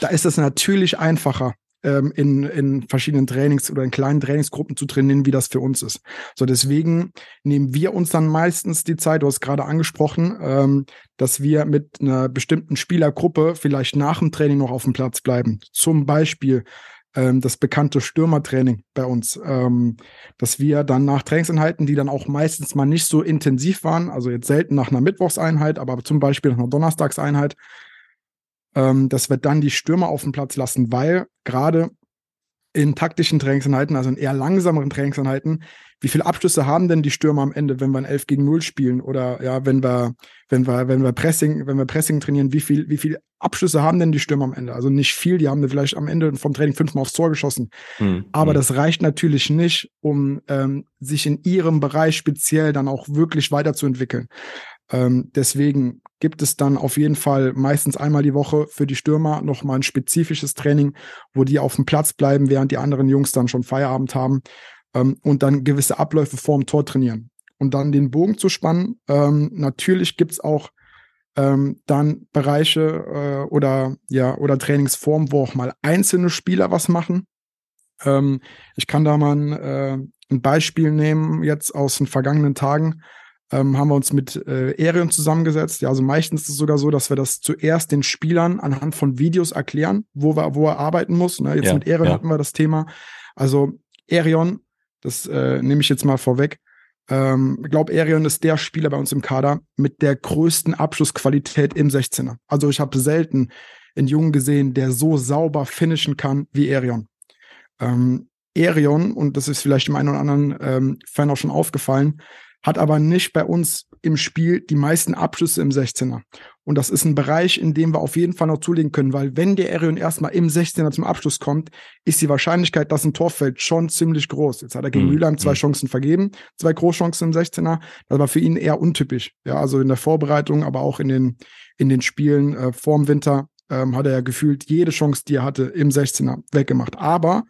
Da ist das natürlich einfacher, ähm, in, in verschiedenen Trainings oder in kleinen Trainingsgruppen zu trainieren, wie das für uns ist. So, deswegen nehmen wir uns dann meistens die Zeit, du hast gerade angesprochen, ähm, dass wir mit einer bestimmten Spielergruppe vielleicht nach dem Training noch auf dem Platz bleiben. Zum Beispiel ähm, das bekannte Stürmertraining bei uns, ähm, dass wir dann nach Trainingseinheiten, die dann auch meistens mal nicht so intensiv waren, also jetzt selten nach einer Mittwochseinheit, aber zum Beispiel nach einer Donnerstagseinheit, ähm, dass wir dann die Stürmer auf dem Platz lassen, weil gerade in taktischen Trainingseinheiten, also in eher langsameren Trainingseinheiten, wie viele Abschlüsse haben denn die Stürmer am Ende, wenn wir ein 11 gegen 0 spielen oder ja, wenn wir, wenn wir, wenn wir Pressing, wenn wir Pressing trainieren, wie viel, wie viele Abschlüsse haben denn die Stürmer am Ende? Also nicht viel, die haben vielleicht am Ende vom Training fünfmal aufs Tor geschossen. Mhm. Aber hm. das reicht natürlich nicht, um ähm, sich in ihrem Bereich speziell dann auch wirklich weiterzuentwickeln. Ähm, deswegen gibt es dann auf jeden Fall meistens einmal die Woche für die Stürmer nochmal ein spezifisches Training, wo die auf dem Platz bleiben, während die anderen Jungs dann schon Feierabend haben ähm, und dann gewisse Abläufe vorm Tor trainieren. Und dann den Bogen zu spannen. Ähm, natürlich gibt's auch ähm, dann Bereiche äh, oder ja oder Trainingsformen, wo auch mal einzelne Spieler was machen. Ähm, ich kann da mal ein, äh, ein Beispiel nehmen jetzt aus den vergangenen Tagen ähm, haben wir uns mit äh, Arion zusammengesetzt. Ja, also meistens ist es sogar so, dass wir das zuerst den Spielern anhand von Videos erklären, wo, wir, wo er arbeiten muss. Ne? Jetzt ja, mit Arion ja. hatten wir das Thema. Also Arion, das äh, nehme ich jetzt mal vorweg. Ähm, ich glaube, Arion ist der Spieler bei uns im Kader mit der größten Abschlussqualität im 16er. Also ich habe selten einen Jungen gesehen, der so sauber finishen kann wie Arion. Ähm, Arion, und das ist vielleicht dem einen oder anderen ähm, Fan auch schon aufgefallen, hat aber nicht bei uns im Spiel die meisten Abschlüsse im 16er. Und das ist ein Bereich, in dem wir auf jeden Fall noch zulegen können, weil wenn der Arion erstmal im 16er zum Abschluss kommt, ist die Wahrscheinlichkeit, dass ein Tor fällt, schon ziemlich groß. Jetzt hat er gegen mhm. Mülheim zwei mhm. Chancen vergeben, zwei Großchancen im 16er. Das war für ihn eher untypisch. Ja, also in der Vorbereitung, aber auch in den, in den Spielen äh, vorm Winter ähm, hat er ja gefühlt jede Chance, die er hatte, im 16er weggemacht. Aber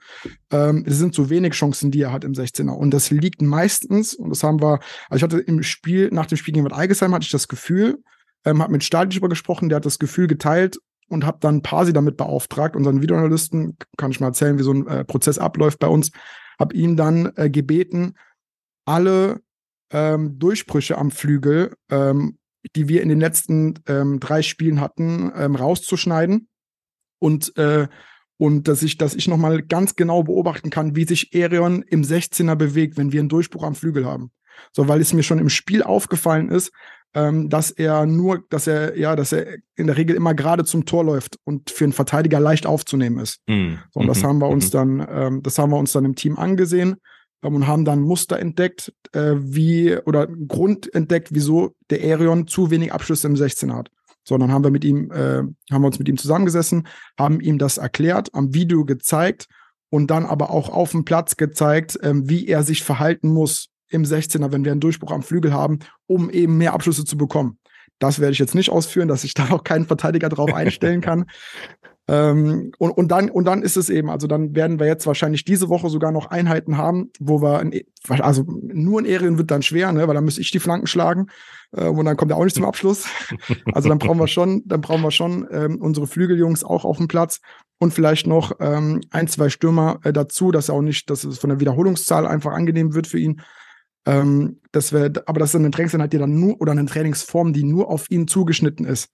ähm, es sind zu wenig Chancen, die er hat im 16er. Und das liegt meistens, und das haben wir, also ich hatte im Spiel, nach dem Spiel gegen Bad Eigesheim, hatte ich das Gefühl, ähm, habe mit Stadisch über gesprochen, der hat das Gefühl geteilt und habe dann Pasi damit beauftragt, unseren Videoanalysten, kann ich mal erzählen, wie so ein äh, Prozess abläuft bei uns, habe ihm dann äh, gebeten, alle ähm, Durchbrüche am Flügel ähm, die wir in den letzten ähm, drei Spielen hatten, ähm, rauszuschneiden und äh, und dass ich, dass ich nochmal ganz genau beobachten kann, wie sich Erion im 16er bewegt, wenn wir einen Durchbruch am Flügel haben. So, weil es mir schon im Spiel aufgefallen ist, ähm, dass er nur, dass er, ja, dass er in der Regel immer gerade zum Tor läuft und für einen Verteidiger leicht aufzunehmen ist. Mm. So, und das mhm. haben wir uns mm. dann, ähm, das haben wir uns dann im Team angesehen und haben dann Muster entdeckt, äh, wie oder Grund entdeckt, wieso der Aerion zu wenig Abschlüsse im 16 hat. So, dann haben wir mit ihm, äh, haben wir uns mit ihm zusammengesessen, haben ihm das erklärt, am Video gezeigt und dann aber auch auf dem Platz gezeigt, äh, wie er sich verhalten muss im 16er, wenn wir einen Durchbruch am Flügel haben, um eben mehr Abschlüsse zu bekommen. Das werde ich jetzt nicht ausführen, dass ich [laughs] da auch keinen Verteidiger drauf einstellen kann. Ähm, und, und, dann, und dann ist es eben, also dann werden wir jetzt wahrscheinlich diese Woche sogar noch Einheiten haben, wo wir, ein, also nur ein Erien wird dann schwer, ne, weil dann müsste ich die Flanken schlagen äh, und dann kommt er auch nicht zum Abschluss. [laughs] also dann brauchen wir schon, dann brauchen wir schon ähm, unsere Flügeljungs auch auf dem Platz und vielleicht noch ähm, ein, zwei Stürmer äh, dazu, dass er auch nicht, dass es von der Wiederholungszahl einfach angenehm wird für ihn. Ähm, das wär, aber das ist eine Trainingseinheit, die dann nur, oder eine Trainingsform, die nur auf ihn zugeschnitten ist,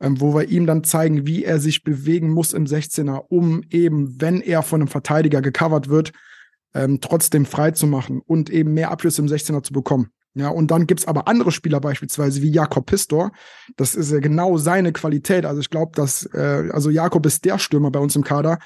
ähm, wo wir ihm dann zeigen, wie er sich bewegen muss im 16er, um eben, wenn er von einem Verteidiger gecovert wird, ähm, trotzdem frei zu machen und eben mehr Abschlüsse im 16er zu bekommen. Ja, und dann gibt's aber andere Spieler beispielsweise wie Jakob Pistor. Das ist ja genau seine Qualität. Also ich glaube, dass, äh, also Jakob ist der Stürmer bei uns im Kader,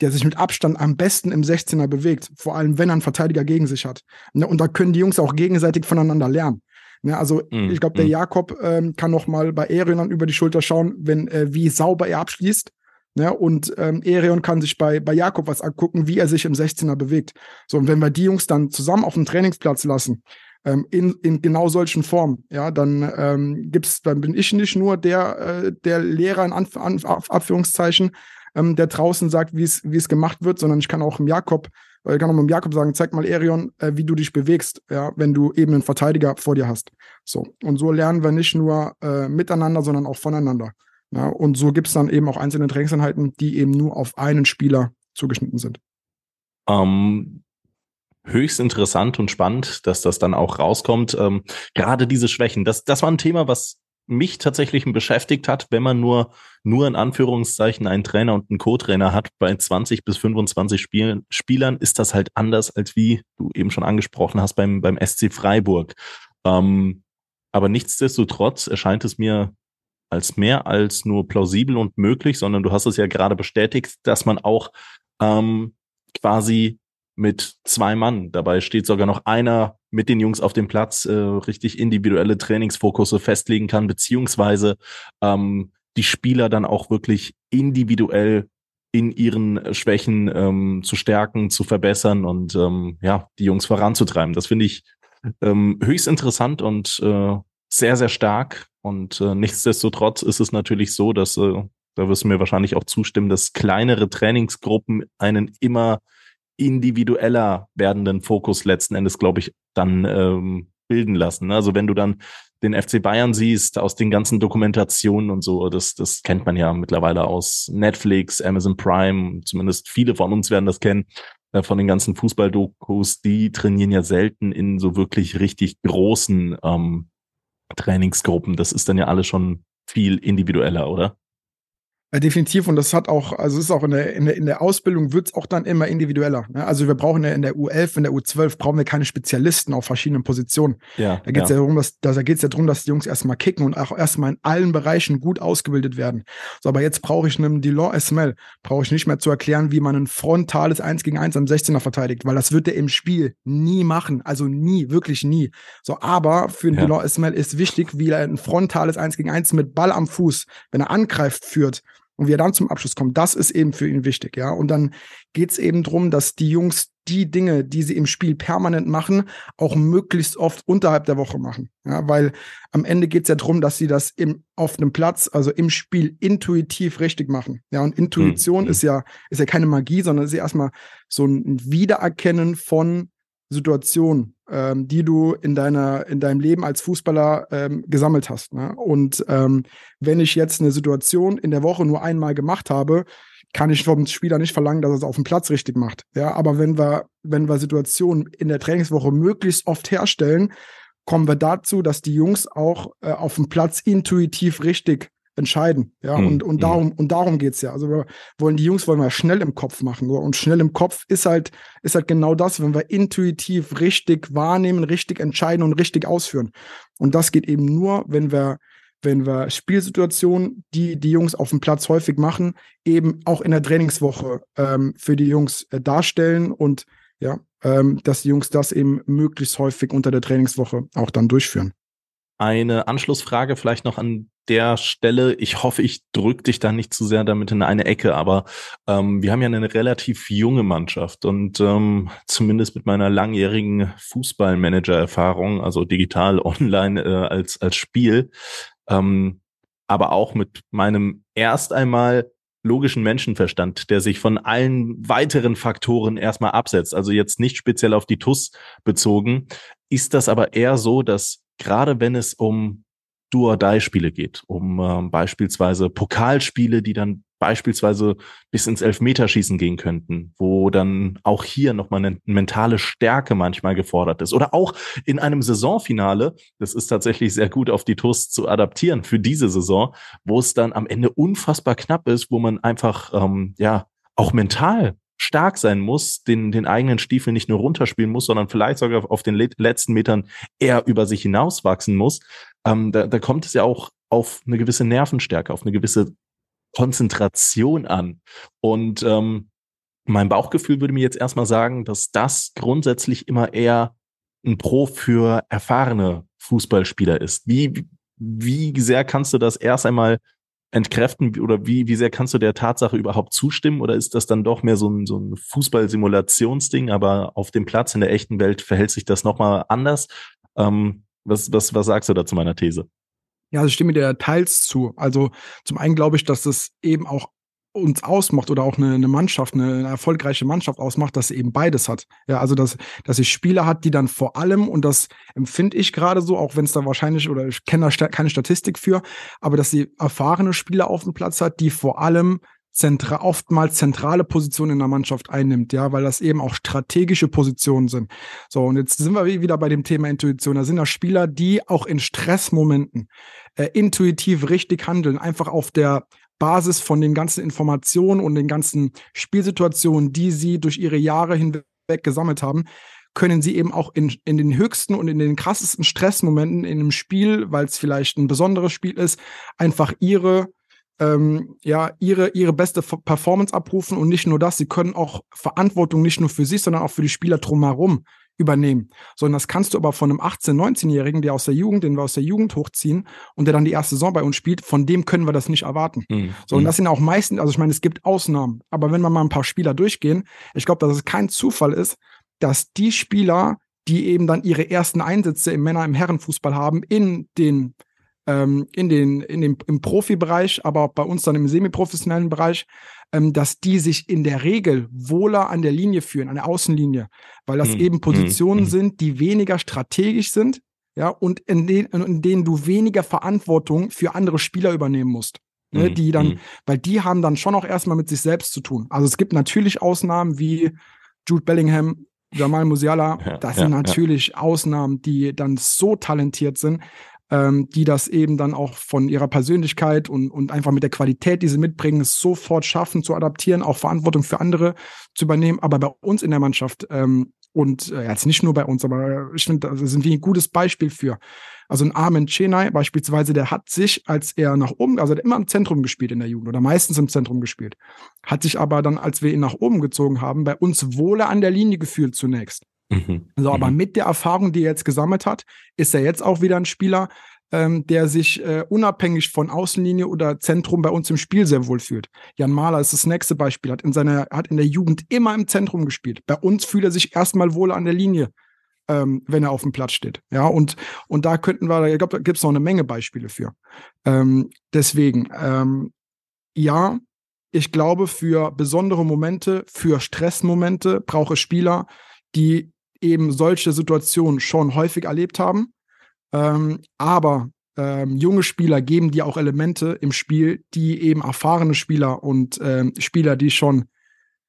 der sich mit Abstand am besten im 16er bewegt, vor allem wenn er einen Verteidiger gegen sich hat. Ne, und da können die Jungs auch gegenseitig voneinander lernen. Ne, also mm, ich glaube, der mm. Jakob ähm, kann noch mal bei Erion über die Schulter schauen, wenn äh, wie sauber er abschließt. Ne, und ähm, Erion kann sich bei, bei Jakob was angucken, wie er sich im 16er bewegt. So, und wenn wir die Jungs dann zusammen auf dem Trainingsplatz lassen, ähm, in, in genau solchen Formen, ja, dann ähm, gibt's, dann bin ich nicht nur der, äh, der Lehrer in Anf Anf Anführungszeichen, ähm, der draußen sagt, wie es gemacht wird, sondern ich kann auch im Jakob, äh, kann auch mit dem Jakob sagen, zeig mal Erion, äh, wie du dich bewegst, ja, wenn du eben einen Verteidiger vor dir hast. So. Und so lernen wir nicht nur äh, miteinander, sondern auch voneinander. Ja, und so gibt es dann eben auch einzelne Trainingseinheiten, die eben nur auf einen Spieler zugeschnitten sind. Ähm, höchst interessant und spannend, dass das dann auch rauskommt. Ähm, gerade diese Schwächen, das, das war ein Thema, was mich tatsächlich beschäftigt hat, wenn man nur, nur in Anführungszeichen einen Trainer und einen Co-Trainer hat, bei 20 bis 25 Spielen, Spielern ist das halt anders, als wie du eben schon angesprochen hast beim, beim SC Freiburg. Ähm, aber nichtsdestotrotz erscheint es mir als mehr als nur plausibel und möglich, sondern du hast es ja gerade bestätigt, dass man auch ähm, quasi mit zwei Mann. Dabei steht sogar noch einer mit den Jungs auf dem Platz, äh, richtig individuelle Trainingsfokusse festlegen kann, beziehungsweise ähm, die Spieler dann auch wirklich individuell in ihren Schwächen ähm, zu stärken, zu verbessern und ähm, ja, die Jungs voranzutreiben. Das finde ich ähm, höchst interessant und äh, sehr, sehr stark. Und äh, nichtsdestotrotz ist es natürlich so, dass, äh, da wirst du mir wahrscheinlich auch zustimmen, dass kleinere Trainingsgruppen einen immer individueller werdenden Fokus letzten Endes, glaube ich, dann ähm, bilden lassen. Ne? Also wenn du dann den FC Bayern siehst, aus den ganzen Dokumentationen und so, das, das kennt man ja mittlerweile aus Netflix, Amazon Prime, zumindest viele von uns werden das kennen, äh, von den ganzen Fußballdokus, die trainieren ja selten in so wirklich richtig großen ähm, Trainingsgruppen. Das ist dann ja alles schon viel individueller, oder? Ja, definitiv. Und das hat auch, also es ist auch in der, in der, in der Ausbildung wird es auch dann immer individueller. Ne? Also wir brauchen ja in der U11, in der U12 brauchen wir keine Spezialisten auf verschiedenen Positionen. Ja, da geht es ja. ja darum, dass, da geht es ja darum, dass die Jungs erstmal kicken und auch erstmal in allen Bereichen gut ausgebildet werden. So, aber jetzt brauche ich einem Delon Esmel, brauche ich nicht mehr zu erklären, wie man ein frontales 1 gegen 1 am 16er verteidigt, weil das wird er im Spiel nie machen. Also nie, wirklich nie. So, aber für einen ja. Delon Esmel ist wichtig, wie er ein frontales 1 gegen 1 mit Ball am Fuß, wenn er angreift, führt und wie er dann zum Abschluss kommt, das ist eben für ihn wichtig, ja. Und dann geht es eben darum, dass die Jungs die Dinge, die sie im Spiel permanent machen, auch möglichst oft unterhalb der Woche machen. Ja, weil am Ende geht es ja darum, dass sie das im, auf einem Platz, also im Spiel, intuitiv richtig machen. Ja, und Intuition mhm. ist ja, ist ja keine Magie, sondern ist ja erstmal so ein Wiedererkennen von Situationen, ähm, die du in deiner in deinem Leben als Fußballer ähm, gesammelt hast. Ne? Und ähm, wenn ich jetzt eine Situation in der Woche nur einmal gemacht habe, kann ich vom Spieler nicht verlangen, dass er es auf dem Platz richtig macht. Ja, aber wenn wir wenn wir Situationen in der Trainingswoche möglichst oft herstellen, kommen wir dazu, dass die Jungs auch äh, auf dem Platz intuitiv richtig entscheiden. Ja, mhm. und, und hm. darum, und darum geht's ja. Also wir wollen die Jungs wollen wir schnell im Kopf machen. Und schnell im Kopf ist halt, ist halt genau das, wenn wir intuitiv richtig wahrnehmen, richtig entscheiden und richtig ausführen. Und das geht eben nur, wenn wir, wenn wir Spielsituationen, die die Jungs auf dem Platz häufig machen, eben auch in der Trainingswoche ähm, für die Jungs äh, darstellen und ja, ähm, dass die Jungs das eben möglichst häufig unter der Trainingswoche auch dann durchführen. Eine Anschlussfrage vielleicht noch an der Stelle. Ich hoffe, ich drücke dich da nicht zu sehr damit in eine Ecke, aber ähm, wir haben ja eine relativ junge Mannschaft und ähm, zumindest mit meiner langjährigen Fußballmanager-Erfahrung, also digital, [laughs] online äh, als, als Spiel, ähm, aber auch mit meinem erst einmal logischen Menschenverstand, der sich von allen weiteren Faktoren erstmal absetzt, also jetzt nicht speziell auf die TUS bezogen, ist das aber eher so, dass gerade wenn es um Do-or-Die-Spiele geht, um äh, beispielsweise Pokalspiele, die dann beispielsweise bis ins Elfmeterschießen gehen könnten, wo dann auch hier nochmal eine mentale Stärke manchmal gefordert ist. Oder auch in einem Saisonfinale, das ist tatsächlich sehr gut auf die TUS zu adaptieren für diese Saison, wo es dann am Ende unfassbar knapp ist, wo man einfach ähm, ja auch mental stark sein muss, den, den eigenen Stiefel nicht nur runterspielen muss, sondern vielleicht sogar auf den letzten Metern eher über sich hinauswachsen muss. Ähm, da, da kommt es ja auch auf eine gewisse Nervenstärke, auf eine gewisse Konzentration an. Und ähm, mein Bauchgefühl würde mir jetzt erstmal sagen, dass das grundsätzlich immer eher ein Pro für erfahrene Fußballspieler ist. Wie, wie sehr kannst du das erst einmal entkräften oder wie, wie sehr kannst du der Tatsache überhaupt zustimmen oder ist das dann doch mehr so ein, so ein Fußball-Simulationsding, aber auf dem Platz in der echten Welt verhält sich das nochmal anders? Ähm, was, was, was sagst du da zu meiner These? Ja, also ich stimme dir teils zu. Also zum einen glaube ich, dass das eben auch uns ausmacht oder auch eine, eine Mannschaft, eine, eine, erfolgreiche Mannschaft ausmacht, dass sie eben beides hat. Ja, also dass, dass sie Spieler hat, die dann vor allem, und das empfinde ich gerade so, auch wenn es da wahrscheinlich, oder ich kenne da keine Statistik für, aber dass sie erfahrene Spieler auf dem Platz hat, die vor allem zentra oftmals zentrale Positionen in der Mannschaft einnimmt, ja, weil das eben auch strategische Positionen sind. So, und jetzt sind wir wieder bei dem Thema Intuition. Da sind ja Spieler, die auch in Stressmomenten äh, intuitiv richtig handeln, einfach auf der Basis von den ganzen Informationen und den ganzen Spielsituationen, die sie durch ihre Jahre hinweg gesammelt haben, können sie eben auch in, in den höchsten und in den krassesten Stressmomenten in einem Spiel, weil es vielleicht ein besonderes Spiel ist, einfach ihre ähm, ja, ihre, ihre beste Performance abrufen und nicht nur das, sie können auch Verantwortung nicht nur für sich, sondern auch für die Spieler drumherum übernehmen. Sondern das kannst du aber von einem 18-, 19-Jährigen, der aus der Jugend, den wir aus der Jugend hochziehen und der dann die erste Saison bei uns spielt, von dem können wir das nicht erwarten. Mhm. So, und hm. das sind auch meistens, also ich meine, es gibt Ausnahmen, aber wenn wir mal ein paar Spieler durchgehen, ich glaube, dass es kein Zufall ist, dass die Spieler, die eben dann ihre ersten Einsätze im Männer-, im Herrenfußball haben, in den ähm, in den, in dem, im Profibereich, aber auch bei uns dann im semiprofessionellen Bereich, ähm, dass die sich in der Regel wohler an der Linie führen, an der Außenlinie, weil das mhm. eben Positionen mhm. sind, die weniger strategisch sind, ja, und in, den, in denen du weniger Verantwortung für andere Spieler übernehmen musst. Ne, mhm. die dann, mhm. weil die haben dann schon auch erstmal mit sich selbst zu tun. Also es gibt natürlich Ausnahmen wie Jude Bellingham, Jamal Musiala, ja, das ja, sind natürlich ja. Ausnahmen, die dann so talentiert sind, ähm, die das eben dann auch von ihrer Persönlichkeit und, und einfach mit der Qualität, die sie mitbringen, sofort schaffen zu adaptieren, auch Verantwortung für andere zu übernehmen. Aber bei uns in der Mannschaft ähm, und äh, jetzt nicht nur bei uns, aber ich finde, da sind wir ein gutes Beispiel für. Also ein Armin Chenay beispielsweise, der hat sich, als er nach oben, also er hat immer im Zentrum gespielt in der Jugend oder meistens im Zentrum gespielt, hat sich aber dann, als wir ihn nach oben gezogen haben, bei uns wohle an der Linie gefühlt zunächst. Mhm. So, aber mhm. mit der Erfahrung, die er jetzt gesammelt hat, ist er jetzt auch wieder ein Spieler, ähm, der sich äh, unabhängig von Außenlinie oder Zentrum bei uns im Spiel sehr wohl fühlt. Jan Mahler ist das nächste Beispiel, hat in seiner, hat in der Jugend immer im Zentrum gespielt. Bei uns fühlt er sich erstmal wohl an der Linie, ähm, wenn er auf dem Platz steht. Ja, und, und da könnten wir, ich glaube, da gibt es noch eine Menge Beispiele für. Ähm, deswegen, ähm, ja, ich glaube, für besondere Momente, für Stressmomente brauche Spieler, die eben solche Situationen schon häufig erlebt haben. Ähm, aber ähm, junge Spieler geben dir auch Elemente im Spiel, die eben erfahrene Spieler und ähm, Spieler, die schon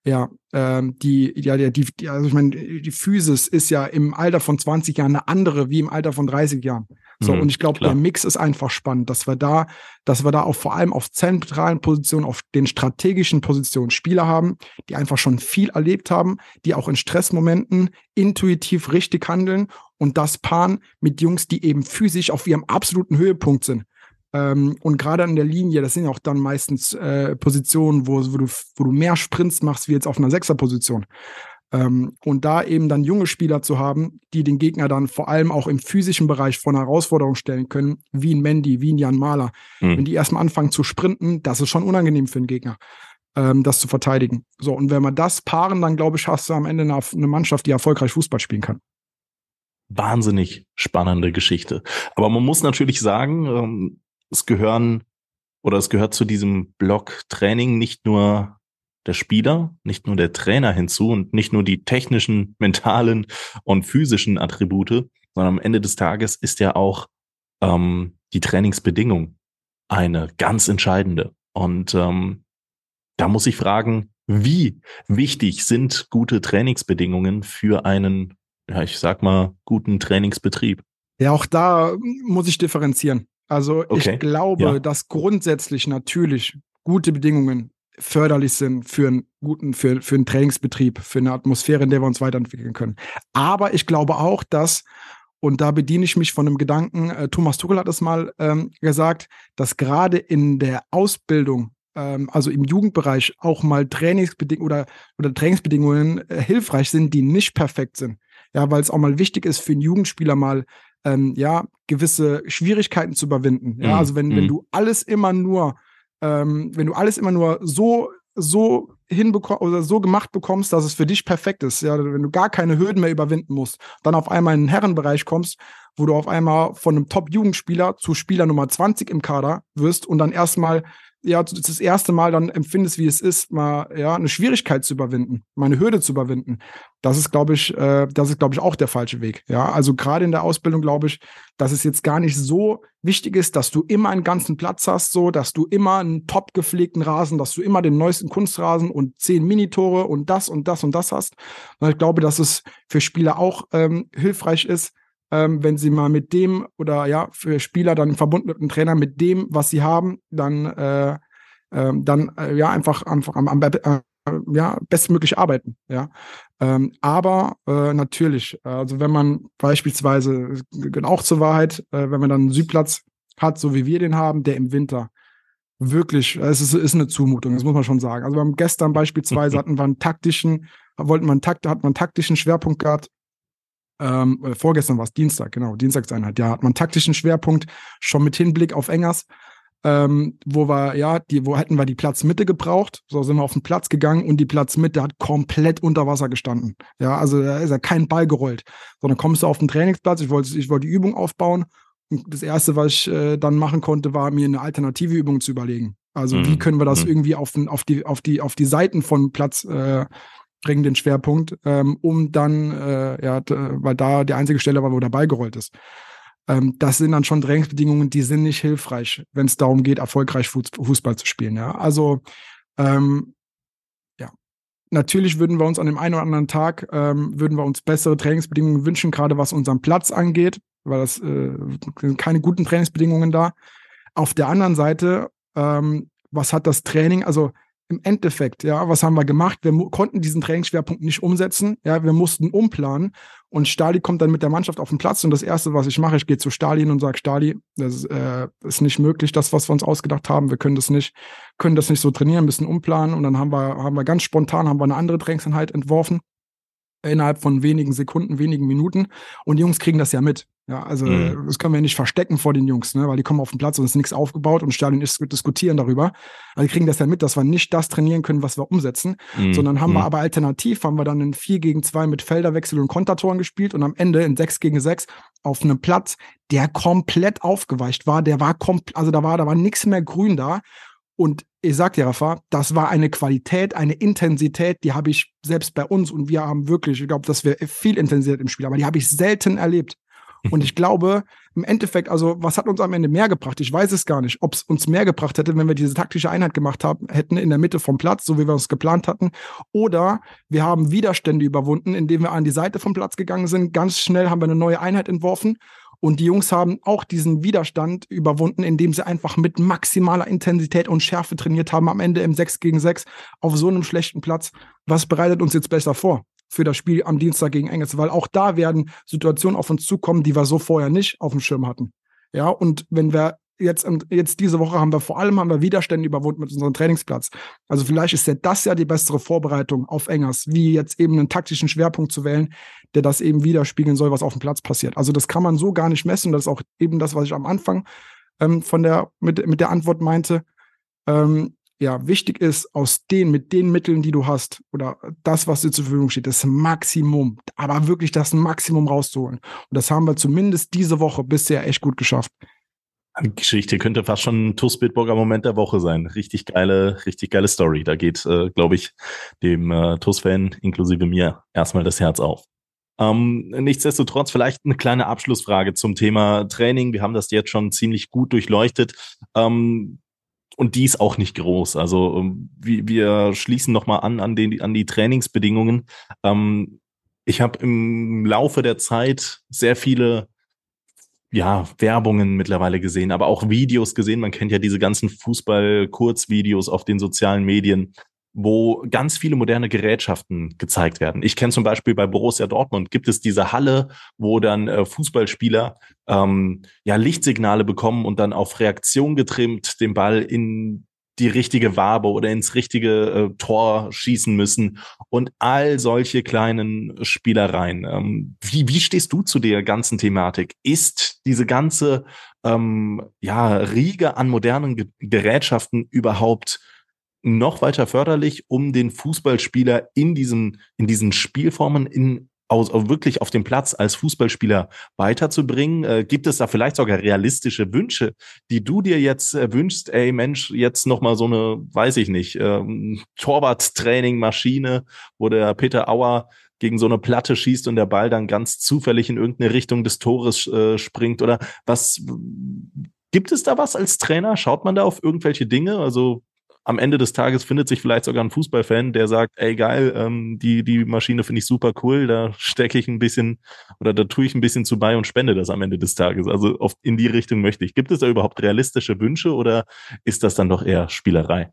ja, ähm, die, ja, die, die, also ich meine, die Physis ist ja im Alter von 20 Jahren eine andere wie im Alter von 30 Jahren. So, mhm, und ich glaube, der Mix ist einfach spannend, dass wir da, dass wir da auch vor allem auf zentralen Positionen, auf den strategischen Positionen Spieler haben, die einfach schon viel erlebt haben, die auch in Stressmomenten intuitiv richtig handeln und das paaren mit Jungs, die eben physisch auf ihrem absoluten Höhepunkt sind. Ähm, und gerade an der Linie, das sind ja auch dann meistens äh, Positionen, wo, wo, du, wo du mehr Sprints machst, wie jetzt auf einer Sechserposition. Ähm, und da eben dann junge Spieler zu haben, die den Gegner dann vor allem auch im physischen Bereich vor eine Herausforderung stellen können, wie ein Mandy, wie ein Jan Mahler. Mhm. Wenn die erstmal anfangen zu sprinten, das ist schon unangenehm für den Gegner, ähm, das zu verteidigen. So, und wenn wir das paaren, dann glaube ich, hast du am Ende eine, eine Mannschaft, die erfolgreich Fußball spielen kann wahnsinnig spannende Geschichte. Aber man muss natürlich sagen, ähm, es gehören oder es gehört zu diesem Block Training nicht nur der Spieler, nicht nur der Trainer hinzu und nicht nur die technischen, [laughs] mentalen und physischen Attribute, sondern am Ende des Tages ist ja auch ähm, die Trainingsbedingung eine ganz entscheidende. Und ähm, da muss ich fragen, wie wichtig sind gute Trainingsbedingungen für einen, ja, ich sag mal, guten Trainingsbetrieb? Ja, auch da muss ich differenzieren. Also okay. ich glaube, ja. dass grundsätzlich natürlich gute Bedingungen förderlich sind für einen guten, für, für einen Trainingsbetrieb, für eine Atmosphäre, in der wir uns weiterentwickeln können. Aber ich glaube auch, dass, und da bediene ich mich von einem Gedanken, äh, Thomas Tuchel hat es mal ähm, gesagt, dass gerade in der Ausbildung, ähm, also im Jugendbereich, auch mal Trainingsbedingungen oder, oder Trainingsbedingungen äh, hilfreich sind, die nicht perfekt sind. Ja, weil es auch mal wichtig ist für einen Jugendspieler mal ähm, ja, gewisse Schwierigkeiten zu überwinden. Ja, mhm. also wenn, wenn mhm. du alles immer nur, ähm, wenn du alles immer nur so, so hinbekommst oder so gemacht bekommst, dass es für dich perfekt ist, ja, wenn du gar keine Hürden mehr überwinden musst, dann auf einmal in den Herrenbereich kommst, wo du auf einmal von einem Top-Jugendspieler zu Spieler Nummer 20 im Kader wirst und dann erstmal ja, das erste Mal dann empfindest, wie es ist, mal ja eine Schwierigkeit zu überwinden, mal eine Hürde zu überwinden. Das ist, glaube ich, äh, das ist, glaube ich, auch der falsche Weg. Ja, also gerade in der Ausbildung glaube ich, dass es jetzt gar nicht so wichtig ist, dass du immer einen ganzen Platz hast, so, dass du immer einen top gepflegten Rasen, dass du immer den neuesten Kunstrasen und zehn Minitore und das und das und das hast. Und ich glaube, dass es für Spieler auch ähm, hilfreich ist, ähm, wenn sie mal mit dem oder ja, für Spieler dann verbunden mit dem Trainer mit dem, was sie haben, dann, äh, äh, dann äh, ja einfach, einfach am, am äh, ja, bestmöglich arbeiten. Ja. Ähm, aber äh, natürlich, also wenn man beispielsweise, auch zur Wahrheit, äh, wenn man dann einen Südplatz hat, so wie wir den haben, der im Winter wirklich, es ist, ist eine Zumutung, das muss man schon sagen. Also wir haben gestern beispielsweise [laughs] hatten wir einen taktischen, wollten wir einen Takt, hat man einen taktischen Schwerpunkt gehabt. Ähm, vorgestern war es Dienstag, genau, Dienstagseinheit, ja, hat man einen taktischen Schwerpunkt schon mit Hinblick auf Engers ähm, wo wir, ja, die, wo hätten wir die Platzmitte gebraucht. So sind wir auf den Platz gegangen und die Platzmitte hat komplett unter Wasser gestanden. Ja, also da ist ja kein Ball gerollt. Sondern kommst du auf den Trainingsplatz, ich wollte, ich wollte die Übung aufbauen. Und das erste, was ich äh, dann machen konnte, war mir eine alternative Übung zu überlegen. Also mhm. wie können wir das mhm. irgendwie auf, auf, die, auf, die, auf die Seiten von Platz äh, bringen, den Schwerpunkt, ähm, um dann, äh, ja, weil da die einzige Stelle war, wo Ball gerollt ist. Ähm, das sind dann schon Trainingsbedingungen, die sind nicht hilfreich, wenn es darum geht, erfolgreich Fußball zu spielen. Ja, also ähm, ja, natürlich würden wir uns an dem einen oder anderen Tag ähm, würden wir uns bessere Trainingsbedingungen wünschen, gerade was unseren Platz angeht, weil das äh, sind keine guten Trainingsbedingungen da. Auf der anderen Seite, ähm, was hat das Training? Also im Endeffekt, ja, was haben wir gemacht? Wir konnten diesen Trainingsschwerpunkt nicht umsetzen. Ja, wir mussten umplanen. Und Stali kommt dann mit der Mannschaft auf den Platz. Und das Erste, was ich mache, ich gehe zu Stali und sage, Stali, das äh, ist nicht möglich, das, was wir uns ausgedacht haben. Wir können das nicht, können das nicht so trainieren, müssen umplanen. Und dann haben wir, haben wir ganz spontan haben wir eine andere Trainingseinheit entworfen innerhalb von wenigen Sekunden, wenigen Minuten. Und die Jungs kriegen das ja mit. Ja, also mhm. das können wir nicht verstecken vor den Jungs, ne? weil die kommen auf den Platz und es ist nichts aufgebaut und Stadion ist diskutieren darüber. Also die kriegen das ja mit, dass wir nicht das trainieren können, was wir umsetzen, mhm. sondern haben mhm. wir aber alternativ, haben wir dann in 4 gegen 2 mit Felderwechsel und Kontertoren gespielt und am Ende in 6 gegen 6 auf einem Platz, der komplett aufgeweicht war, der war komplett, also da war, da war nichts mehr grün da und ich sag dir, Rafa, das war eine Qualität, eine Intensität, die habe ich selbst bei uns und wir haben wirklich, ich glaube, dass wir viel Intensität im Spiel, aber die habe ich selten erlebt. [laughs] Und ich glaube, im Endeffekt, also was hat uns am Ende mehr gebracht? Ich weiß es gar nicht, ob es uns mehr gebracht hätte, wenn wir diese taktische Einheit gemacht haben, hätten in der Mitte vom Platz, so wie wir es geplant hatten. Oder wir haben Widerstände überwunden, indem wir an die Seite vom Platz gegangen sind. Ganz schnell haben wir eine neue Einheit entworfen und die Jungs haben auch diesen Widerstand überwunden, indem sie einfach mit maximaler Intensität und Schärfe trainiert haben, am Ende im 6 gegen 6 auf so einem schlechten Platz. Was bereitet uns jetzt besser vor? für das Spiel am Dienstag gegen Engels, weil auch da werden Situationen auf uns zukommen, die wir so vorher nicht auf dem Schirm hatten. Ja, und wenn wir jetzt, jetzt diese Woche haben wir vor allem haben wir Widerstände überwunden mit unserem Trainingsplatz. Also vielleicht ist ja das ja die bessere Vorbereitung auf Engers, wie jetzt eben einen taktischen Schwerpunkt zu wählen, der das eben widerspiegeln soll, was auf dem Platz passiert. Also das kann man so gar nicht messen. Das ist auch eben das, was ich am Anfang ähm, von der, mit, mit der Antwort meinte. Ähm, ja, wichtig ist, aus den, mit den Mitteln, die du hast, oder das, was dir zur Verfügung steht, das Maximum, aber wirklich das Maximum rauszuholen. Und das haben wir zumindest diese Woche bisher echt gut geschafft. Geschichte könnte fast schon ein TuS Bitburger Moment der Woche sein. Richtig geile, richtig geile Story. Da geht, äh, glaube ich, dem äh, TuS-Fan inklusive mir erstmal das Herz auf. Ähm, nichtsdestotrotz vielleicht eine kleine Abschlussfrage zum Thema Training. Wir haben das jetzt schon ziemlich gut durchleuchtet. Ähm, und die ist auch nicht groß. Also ähm, wir, wir schließen nochmal an an, den, an die Trainingsbedingungen. Ähm, ich habe im Laufe der Zeit sehr viele ja, Werbungen mittlerweile gesehen, aber auch Videos gesehen. Man kennt ja diese ganzen Fußball-Kurzvideos auf den sozialen Medien, wo ganz viele moderne Gerätschaften gezeigt werden. Ich kenne zum Beispiel bei Borussia Dortmund gibt es diese Halle, wo dann äh, Fußballspieler ähm, ja Lichtsignale bekommen und dann auf Reaktion getrimmt den Ball in die richtige Wabe oder ins richtige äh, Tor schießen müssen und all solche kleinen Spielereien. Ähm, wie, wie stehst du zu der ganzen Thematik? Ist diese ganze ähm, ja, Riege an modernen Ge Gerätschaften überhaupt noch weiter förderlich, um den Fußballspieler in diesen, in diesen Spielformen in aus, wirklich auf dem Platz als Fußballspieler weiterzubringen? Äh, gibt es da vielleicht sogar realistische Wünsche, die du dir jetzt äh, wünschst? Ey, Mensch, jetzt nochmal so eine, weiß ich nicht, ähm, Torwart-Training-Maschine, wo der Peter Auer gegen so eine Platte schießt und der Ball dann ganz zufällig in irgendeine Richtung des Tores äh, springt oder was? Gibt es da was als Trainer? Schaut man da auf irgendwelche Dinge? Also am Ende des Tages findet sich vielleicht sogar ein Fußballfan, der sagt, ey geil, ähm, die, die Maschine finde ich super cool, da stecke ich ein bisschen oder da tue ich ein bisschen zu bei und spende das am Ende des Tages. Also oft in die Richtung möchte ich. Gibt es da überhaupt realistische Wünsche oder ist das dann doch eher Spielerei?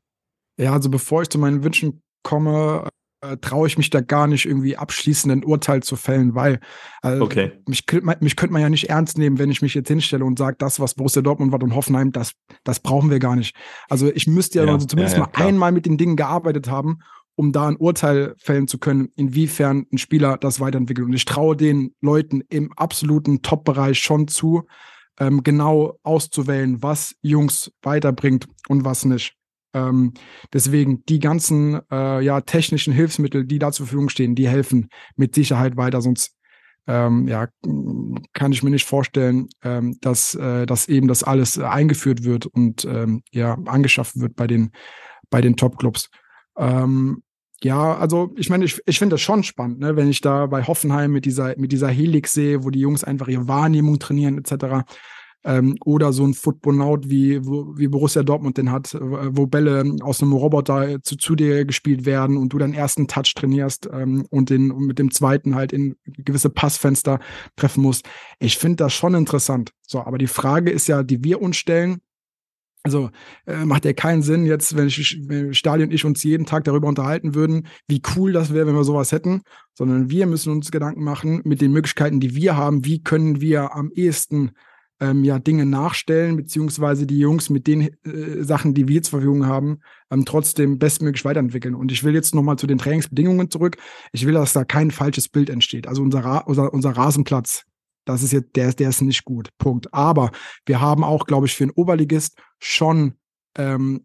Ja, also bevor ich zu meinen Wünschen komme, äh, traue ich mich da gar nicht irgendwie abschließend ein Urteil zu fällen, weil äh, okay. mich, mich könnte man ja nicht ernst nehmen, wenn ich mich jetzt hinstelle und sage, das, was Borussia Dortmund war und Hoffenheim, das, das brauchen wir gar nicht. Also ich müsste ja, ja also zumindest ja, ja, mal klar. einmal mit den Dingen gearbeitet haben, um da ein Urteil fällen zu können, inwiefern ein Spieler das weiterentwickelt. Und ich traue den Leuten im absoluten Top-Bereich schon zu, ähm, genau auszuwählen, was Jungs weiterbringt und was nicht. Ähm, deswegen die ganzen äh, ja, technischen Hilfsmittel, die da zur Verfügung stehen, die helfen mit Sicherheit weiter. Sonst ähm, ja, kann ich mir nicht vorstellen, ähm, dass, äh, dass eben das alles eingeführt wird und ähm, ja, angeschafft wird bei den, bei den Top-Clubs. Ähm, ja, also ich meine, ich, ich finde das schon spannend, ne, wenn ich da bei Hoffenheim mit dieser, mit dieser Helix sehe, wo die Jungs einfach ihre Wahrnehmung trainieren, etc ähm, oder so ein Footbonaut wie, wie Borussia Dortmund den hat, äh, wo Bälle aus einem Roboter zu, zu dir gespielt werden und du deinen ersten Touch trainierst ähm, und den mit dem zweiten halt in gewisse Passfenster treffen musst. Ich finde das schon interessant. So, aber die Frage ist ja, die wir uns stellen, also äh, macht ja keinen Sinn jetzt, wenn, ich, wenn Stali und ich uns jeden Tag darüber unterhalten würden, wie cool das wäre, wenn wir sowas hätten, sondern wir müssen uns Gedanken machen mit den Möglichkeiten, die wir haben, wie können wir am ehesten ähm, ja Dinge nachstellen, beziehungsweise die Jungs mit den äh, Sachen, die wir zur Verfügung haben, ähm, trotzdem bestmöglich weiterentwickeln. Und ich will jetzt nochmal zu den Trainingsbedingungen zurück. Ich will, dass da kein falsches Bild entsteht. Also unser, Ra unser, unser Rasenplatz, das ist jetzt, der, der ist nicht gut. Punkt. Aber wir haben auch, glaube ich, für einen Oberligist schon ähm,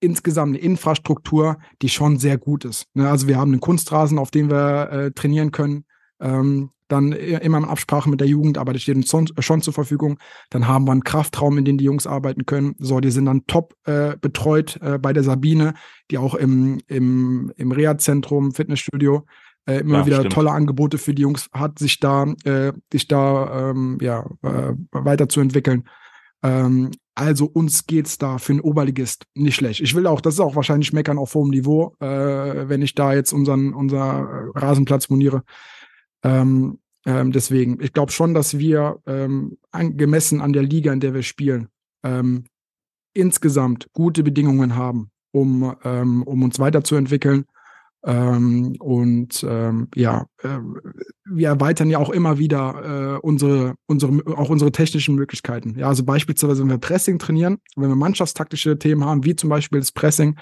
insgesamt eine Infrastruktur, die schon sehr gut ist. Ne? Also wir haben einen Kunstrasen, auf dem wir äh, trainieren können. Ähm, dann immer in Absprache mit der Jugend, aber das steht uns schon zur Verfügung. Dann haben wir einen Kraftraum, in dem die Jungs arbeiten können. So, die sind dann top äh, betreut äh, bei der Sabine, die auch im, im, im Reha-Zentrum, Fitnessstudio äh, immer ja, wieder stimmt. tolle Angebote für die Jungs hat, sich da, äh, sich da ähm, ja, äh, weiterzuentwickeln. Ähm, also uns geht's da für einen Oberligist nicht schlecht. Ich will auch, das ist auch wahrscheinlich meckern auf hohem Niveau, äh, wenn ich da jetzt unseren, unser Rasenplatz moniere. Ähm, ähm, deswegen, ich glaube schon, dass wir ähm, an, gemessen an der Liga, in der wir spielen, ähm, insgesamt gute Bedingungen haben, um, ähm, um uns weiterzuentwickeln. Ähm, und ähm, ja, äh, wir erweitern ja auch immer wieder äh, unsere, unsere, auch unsere technischen Möglichkeiten. Ja, also beispielsweise, wenn wir Pressing trainieren, wenn wir mannschaftstaktische Themen haben, wie zum Beispiel das Pressing,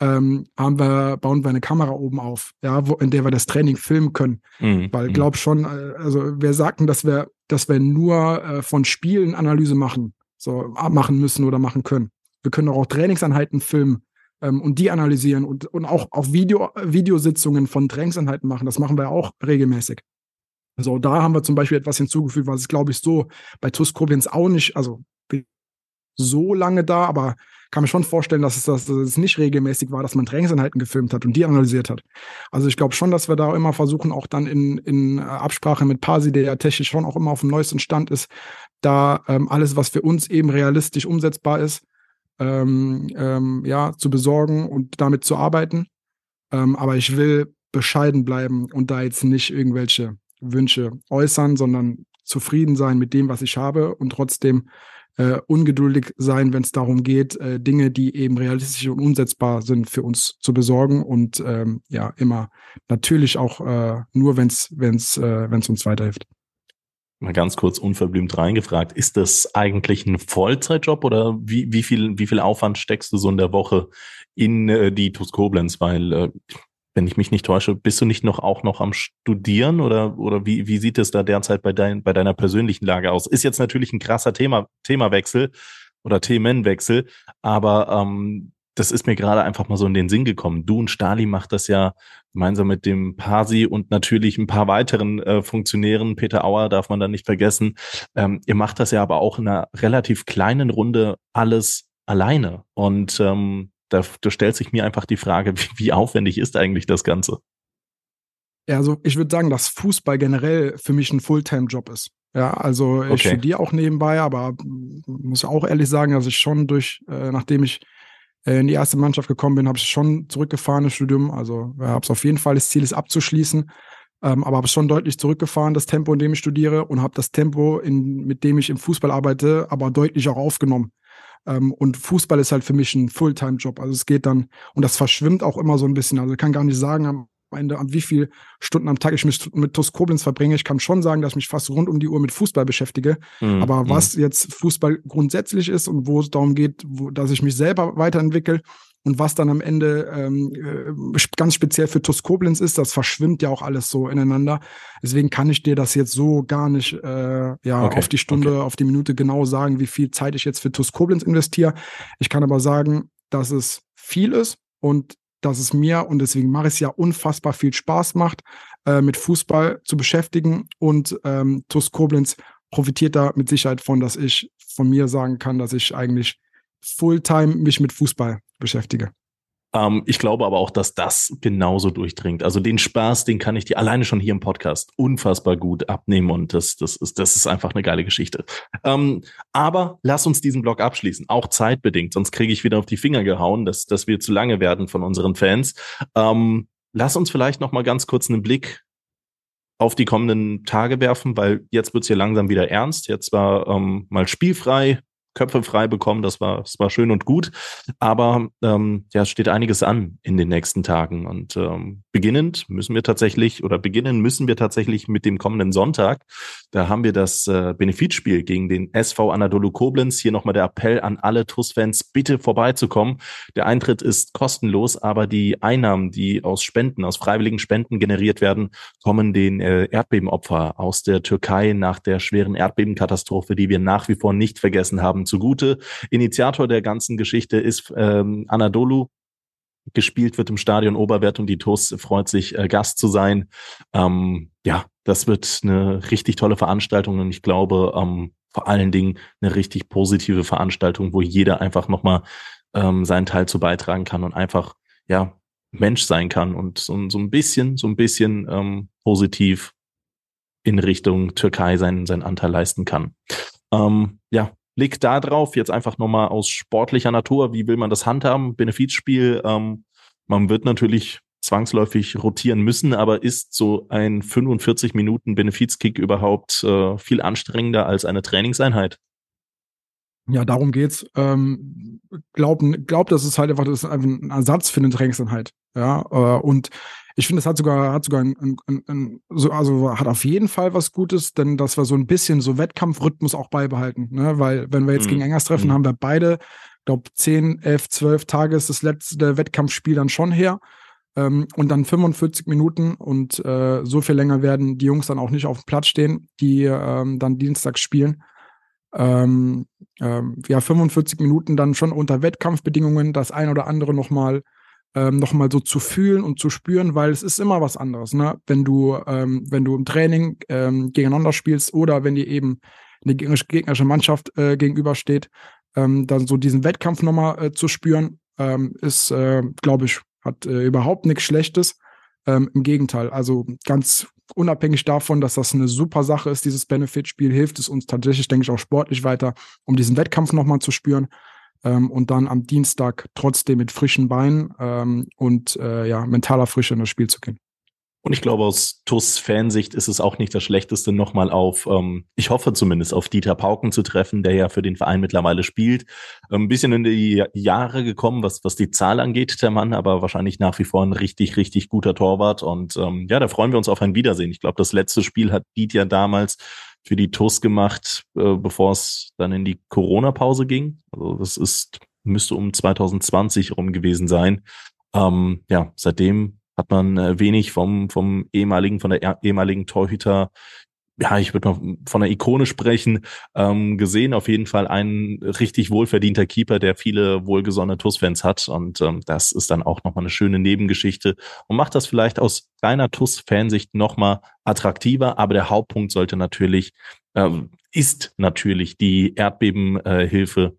ähm, haben wir, bauen wir eine Kamera oben auf, ja, wo, in der wir das Training filmen können. Mhm. Weil mhm. glaub schon, äh, also wir sagten, dass wir, dass wir nur äh, von Spielen Analyse machen, so machen müssen oder machen können. Wir können auch Trainingseinheiten filmen ähm, und die analysieren und, und auch, auch Video, Videositzungen von Trainingseinheiten machen. Das machen wir auch regelmäßig. So, da haben wir zum Beispiel etwas hinzugefügt, was es, glaube ich, so bei TUS Koblenz auch nicht, also so lange da, aber kann mir schon vorstellen, dass es, dass es nicht regelmäßig war, dass man Trainingseinheiten gefilmt hat und die analysiert hat. Also ich glaube schon, dass wir da immer versuchen, auch dann in, in Absprache mit Pasi, der ja technisch schon auch immer auf dem neuesten Stand ist, da ähm, alles, was für uns eben realistisch umsetzbar ist, ähm, ähm, ja, zu besorgen und damit zu arbeiten. Ähm, aber ich will bescheiden bleiben und da jetzt nicht irgendwelche Wünsche äußern, sondern zufrieden sein mit dem, was ich habe und trotzdem äh, ungeduldig sein, wenn es darum geht, äh, Dinge, die eben realistisch und umsetzbar sind, für uns zu besorgen und ähm, ja, immer natürlich auch äh, nur, wenn es äh, uns weiterhilft. Mal ganz kurz unverblümt reingefragt, ist das eigentlich ein Vollzeitjob oder wie, wie, viel, wie viel Aufwand steckst du so in der Woche in äh, die TUS Koblenz? Weil äh, wenn ich mich nicht täusche, bist du nicht noch auch noch am Studieren oder, oder wie, wie sieht es da derzeit bei, dein, bei deiner persönlichen Lage aus? Ist jetzt natürlich ein krasser Thema, Themawechsel oder Themenwechsel, aber ähm, das ist mir gerade einfach mal so in den Sinn gekommen. Du und Stali macht das ja gemeinsam mit dem Pasi und natürlich ein paar weiteren äh, Funktionären. Peter Auer darf man da nicht vergessen. Ähm, ihr macht das ja aber auch in einer relativ kleinen Runde alles alleine. Und ähm, da, da stellt sich mir einfach die Frage, [laughs] wie, wie aufwendig ist eigentlich das Ganze? Ja, also ich würde sagen, dass Fußball generell für mich ein Fulltime-Job ist. Ja, also ich okay. studiere auch nebenbei, aber muss auch ehrlich sagen, dass ich schon durch, äh, nachdem ich äh, in die erste Mannschaft gekommen bin, habe ich schon zurückgefahren das Studium. Also ja, habe es auf jeden Fall das Ziel, es abzuschließen. Ähm, aber habe es schon deutlich zurückgefahren, das Tempo, in dem ich studiere, und habe das Tempo, in, mit dem ich im Fußball arbeite, aber deutlich auch aufgenommen. Ähm, und Fußball ist halt für mich ein Fulltime-Job. Also es geht dann, und das verschwimmt auch immer so ein bisschen. Also ich kann gar nicht sagen, am Ende, wie viele Stunden am Tag ich mich mit TuS Koblenz verbringe. Ich kann schon sagen, dass ich mich fast rund um die Uhr mit Fußball beschäftige. Mhm. Aber mhm. was jetzt Fußball grundsätzlich ist und wo es darum geht, wo, dass ich mich selber weiterentwickle, und was dann am Ende ähm, äh, ganz speziell für TuS Koblenz ist, das verschwimmt ja auch alles so ineinander. Deswegen kann ich dir das jetzt so gar nicht äh, ja, okay. auf die Stunde, okay. auf die Minute genau sagen, wie viel Zeit ich jetzt für TuS Koblenz investiere. Ich kann aber sagen, dass es viel ist und dass es mir, und deswegen mache ich es ja unfassbar viel Spaß macht, äh, mit Fußball zu beschäftigen. Und ähm, TuS Koblenz profitiert da mit Sicherheit von, dass ich von mir sagen kann, dass ich eigentlich Fulltime mich mit Fußball beschäftige. Ähm, ich glaube aber auch, dass das genauso durchdringt. Also den Spaß, den kann ich dir alleine schon hier im Podcast unfassbar gut abnehmen und das, das, ist, das ist einfach eine geile Geschichte. Ähm, aber lass uns diesen Blog abschließen, auch zeitbedingt, sonst kriege ich wieder auf die Finger gehauen, dass, dass wir zu lange werden von unseren Fans. Ähm, lass uns vielleicht noch mal ganz kurz einen Blick auf die kommenden Tage werfen, weil jetzt wird's hier langsam wieder ernst. Jetzt war ähm, mal spielfrei, Köpfe frei bekommen. Das war, das war schön und gut. Aber ähm, ja, es steht einiges an in den nächsten Tagen. Und ähm, beginnend müssen wir tatsächlich oder beginnen müssen wir tatsächlich mit dem kommenden Sonntag. Da haben wir das äh, Benefizspiel gegen den SV Anadolu Koblenz. Hier nochmal der Appell an alle TUS-Fans, bitte vorbeizukommen. Der Eintritt ist kostenlos, aber die Einnahmen, die aus Spenden, aus freiwilligen Spenden generiert werden, kommen den äh, Erdbebenopfer aus der Türkei nach der schweren Erdbebenkatastrophe, die wir nach wie vor nicht vergessen haben, zugute. Initiator der ganzen Geschichte ist ähm, Anadolu. Gespielt wird im Stadion Oberwert und die TUS freut sich, äh, Gast zu sein. Ähm, ja, das wird eine richtig tolle Veranstaltung und ich glaube, ähm, vor allen Dingen eine richtig positive Veranstaltung, wo jeder einfach nochmal ähm, seinen Teil zu beitragen kann und einfach, ja, Mensch sein kann und so, so ein bisschen, so ein bisschen ähm, positiv in Richtung Türkei seinen, seinen Anteil leisten kann. Ähm, ja, Blick da drauf, jetzt einfach nochmal aus sportlicher Natur, wie will man das handhaben? Benefizspiel, ähm, man wird natürlich zwangsläufig rotieren müssen, aber ist so ein 45 Minuten Benefizkick überhaupt äh, viel anstrengender als eine Trainingseinheit? Ja, darum geht's. Ähm, glaub, glaub, das ist halt einfach, das ist einfach ein Ersatz für eine Trainingseinheit. Ja, äh, und ich finde, es hat sogar, hat sogar ein, ein, ein, so, also hat auf jeden Fall was Gutes, denn dass wir so ein bisschen so Wettkampfrhythmus auch beibehalten. Ne? Weil, wenn wir jetzt mhm. gegen Engers treffen, mhm. haben wir beide, glaube 10, 11, 12 Tage ist das letzte Wettkampfspiel dann schon her. Ähm, und dann 45 Minuten und äh, so viel länger werden die Jungs dann auch nicht auf dem Platz stehen, die ähm, dann dienstags spielen. Ähm, ähm, ja, 45 Minuten dann schon unter Wettkampfbedingungen, das ein oder andere nochmal ähm, nochmal so zu fühlen und zu spüren, weil es ist immer was anderes, ne? Wenn du, ähm, wenn du im Training ähm, gegeneinander spielst oder wenn dir eben eine gegnerische Mannschaft äh, gegenübersteht, ähm, dann so diesen Wettkampf nochmal äh, zu spüren, ähm, ist, äh, glaube ich, hat äh, überhaupt nichts Schlechtes. Ähm, Im Gegenteil, also ganz unabhängig davon, dass das eine super Sache ist, dieses Benefit-Spiel, hilft es uns tatsächlich, denke ich, auch sportlich weiter, um diesen Wettkampf nochmal zu spüren ähm, und dann am Dienstag trotzdem mit frischen Beinen ähm, und äh, ja, mentaler Frische in das Spiel zu gehen. Und ich glaube, aus TUS-Fansicht ist es auch nicht das Schlechteste, nochmal auf, ähm, ich hoffe zumindest, auf Dieter Pauken zu treffen, der ja für den Verein mittlerweile spielt. Ähm, ein bisschen in die Jahre gekommen, was, was die Zahl angeht, der Mann, aber wahrscheinlich nach wie vor ein richtig, richtig guter Torwart. Und ähm, ja, da freuen wir uns auf ein Wiedersehen. Ich glaube, das letzte Spiel hat Dieter damals für die TUS gemacht, äh, bevor es dann in die Corona-Pause ging. Also das ist, müsste um 2020 rum gewesen sein. Ähm, ja, seitdem hat man äh, wenig vom, vom ehemaligen, von der ehemaligen Torhüter ja, ich würde noch von einer Ikone sprechen, ähm, gesehen. Auf jeden Fall ein richtig wohlverdienter Keeper, der viele wohlgesonnene TUS-Fans hat. Und ähm, das ist dann auch nochmal eine schöne Nebengeschichte und macht das vielleicht aus reiner TUS-Fansicht nochmal attraktiver. Aber der Hauptpunkt sollte natürlich, ähm, ist natürlich die Erdbebenhilfe,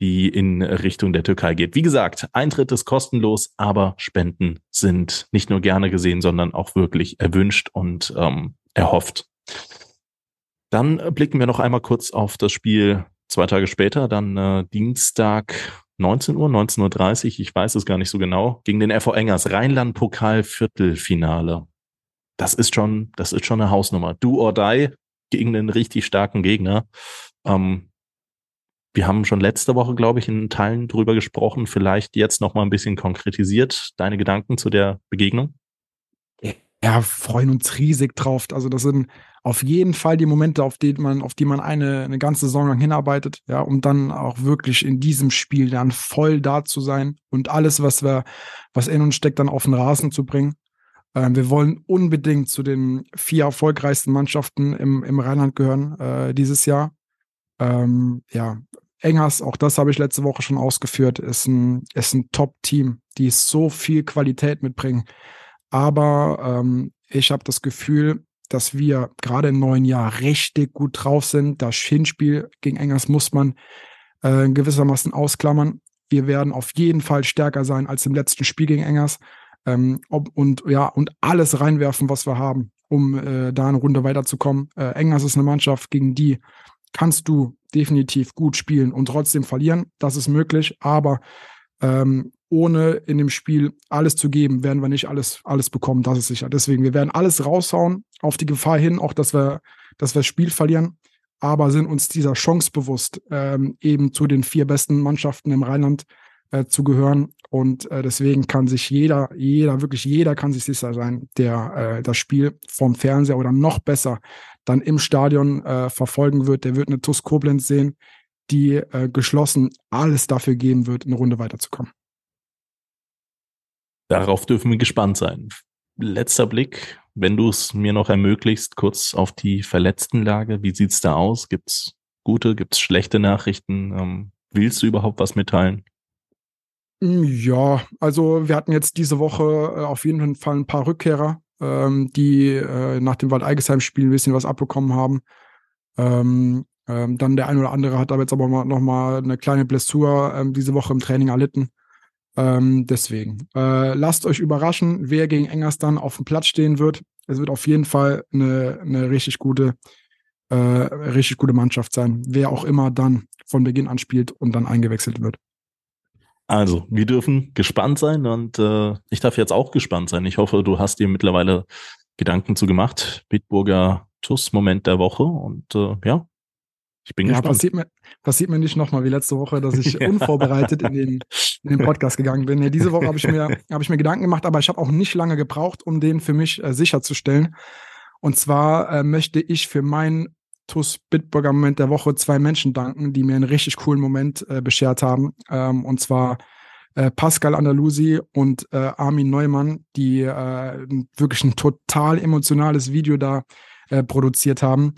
die in Richtung der Türkei geht. Wie gesagt, Eintritt ist kostenlos, aber Spenden sind nicht nur gerne gesehen, sondern auch wirklich erwünscht und ähm, erhofft. Dann äh, blicken wir noch einmal kurz auf das Spiel zwei Tage später, dann äh, Dienstag 19 Uhr, 19.30 Uhr, ich weiß es gar nicht so genau, gegen den FV Engers, Rheinland-Pokal Viertelfinale. Das ist schon, das ist schon eine Hausnummer. Do or die gegen einen richtig starken Gegner. Ähm, wir haben schon letzte Woche, glaube ich, in Teilen drüber gesprochen. Vielleicht jetzt noch mal ein bisschen konkretisiert. Deine Gedanken zu der Begegnung? ja, freuen uns riesig drauf. Also das sind auf jeden Fall die Momente, auf die man, auf die man eine, eine ganze Saison lang hinarbeitet, ja, um dann auch wirklich in diesem Spiel dann voll da zu sein und alles, was wir, was in uns steckt, dann auf den Rasen zu bringen. Ähm, wir wollen unbedingt zu den vier erfolgreichsten Mannschaften im, im Rheinland gehören äh, dieses Jahr. Ähm, ja, Engers, auch das habe ich letzte Woche schon ausgeführt, ist ein, ist ein Top-Team, die so viel Qualität mitbringen. Aber ähm, ich habe das Gefühl, dass wir gerade im neuen Jahr richtig gut drauf sind. Das Hinspiel gegen Engers muss man äh, gewissermaßen ausklammern. Wir werden auf jeden Fall stärker sein als im letzten Spiel gegen Engers. Ähm, ob, und ja, und alles reinwerfen, was wir haben, um äh, da eine Runde weiterzukommen. Äh, Engers ist eine Mannschaft, gegen die kannst du definitiv gut spielen und trotzdem verlieren. Das ist möglich, aber ähm, ohne in dem Spiel alles zu geben, werden wir nicht alles, alles bekommen, das ist sicher. Deswegen, wir werden alles raushauen, auf die Gefahr hin, auch dass wir, dass wir das Spiel verlieren, aber sind uns dieser Chance bewusst, ähm, eben zu den vier besten Mannschaften im Rheinland äh, zu gehören. Und äh, deswegen kann sich jeder, jeder, wirklich jeder kann sich sicher sein, der äh, das Spiel vom Fernseher oder noch besser dann im Stadion äh, verfolgen wird. Der wird eine TUS Koblenz sehen, die äh, geschlossen alles dafür geben wird, eine Runde weiterzukommen. Darauf dürfen wir gespannt sein. Letzter Blick, wenn du es mir noch ermöglicht, kurz auf die Verletztenlage. Wie sieht's da aus? Gibt's gute, gibt's schlechte Nachrichten? Ähm, willst du überhaupt was mitteilen? Hm, ja, also wir hatten jetzt diese Woche äh, auf jeden Fall ein paar Rückkehrer, ähm, die äh, nach dem Wald-Eigesheim-Spiel ein bisschen was abbekommen haben. Ähm, ähm, dann der ein oder andere hat aber jetzt aber mal, noch mal eine kleine Blessur ähm, diese Woche im Training erlitten. Ähm, deswegen, äh, lasst euch überraschen, wer gegen Engers dann auf dem Platz stehen wird. Es wird auf jeden Fall eine, eine richtig gute, äh, richtig gute Mannschaft sein, wer auch immer dann von Beginn an spielt und dann eingewechselt wird. Also, wir dürfen gespannt sein und äh, ich darf jetzt auch gespannt sein. Ich hoffe, du hast dir mittlerweile Gedanken zu gemacht. Bitburger TUS-Moment der Woche und äh, ja, ich bin ja, gespannt. Passiert mir, passiert mir nicht nochmal wie letzte Woche, dass ich [laughs] ja. unvorbereitet in den, in den Podcast gegangen bin. Ja, diese Woche habe ich, mir, [laughs] hab ich mir Gedanken gemacht, aber ich habe auch nicht lange gebraucht, um den für mich äh, sicherzustellen. Und zwar äh, möchte ich für meinen TUS Bitburger Moment der Woche zwei Menschen danken, die mir einen richtig coolen Moment äh, beschert haben. Ähm, und zwar äh, Pascal Andalusi und äh, Armin Neumann, die äh, wirklich ein total emotionales Video da produziert haben,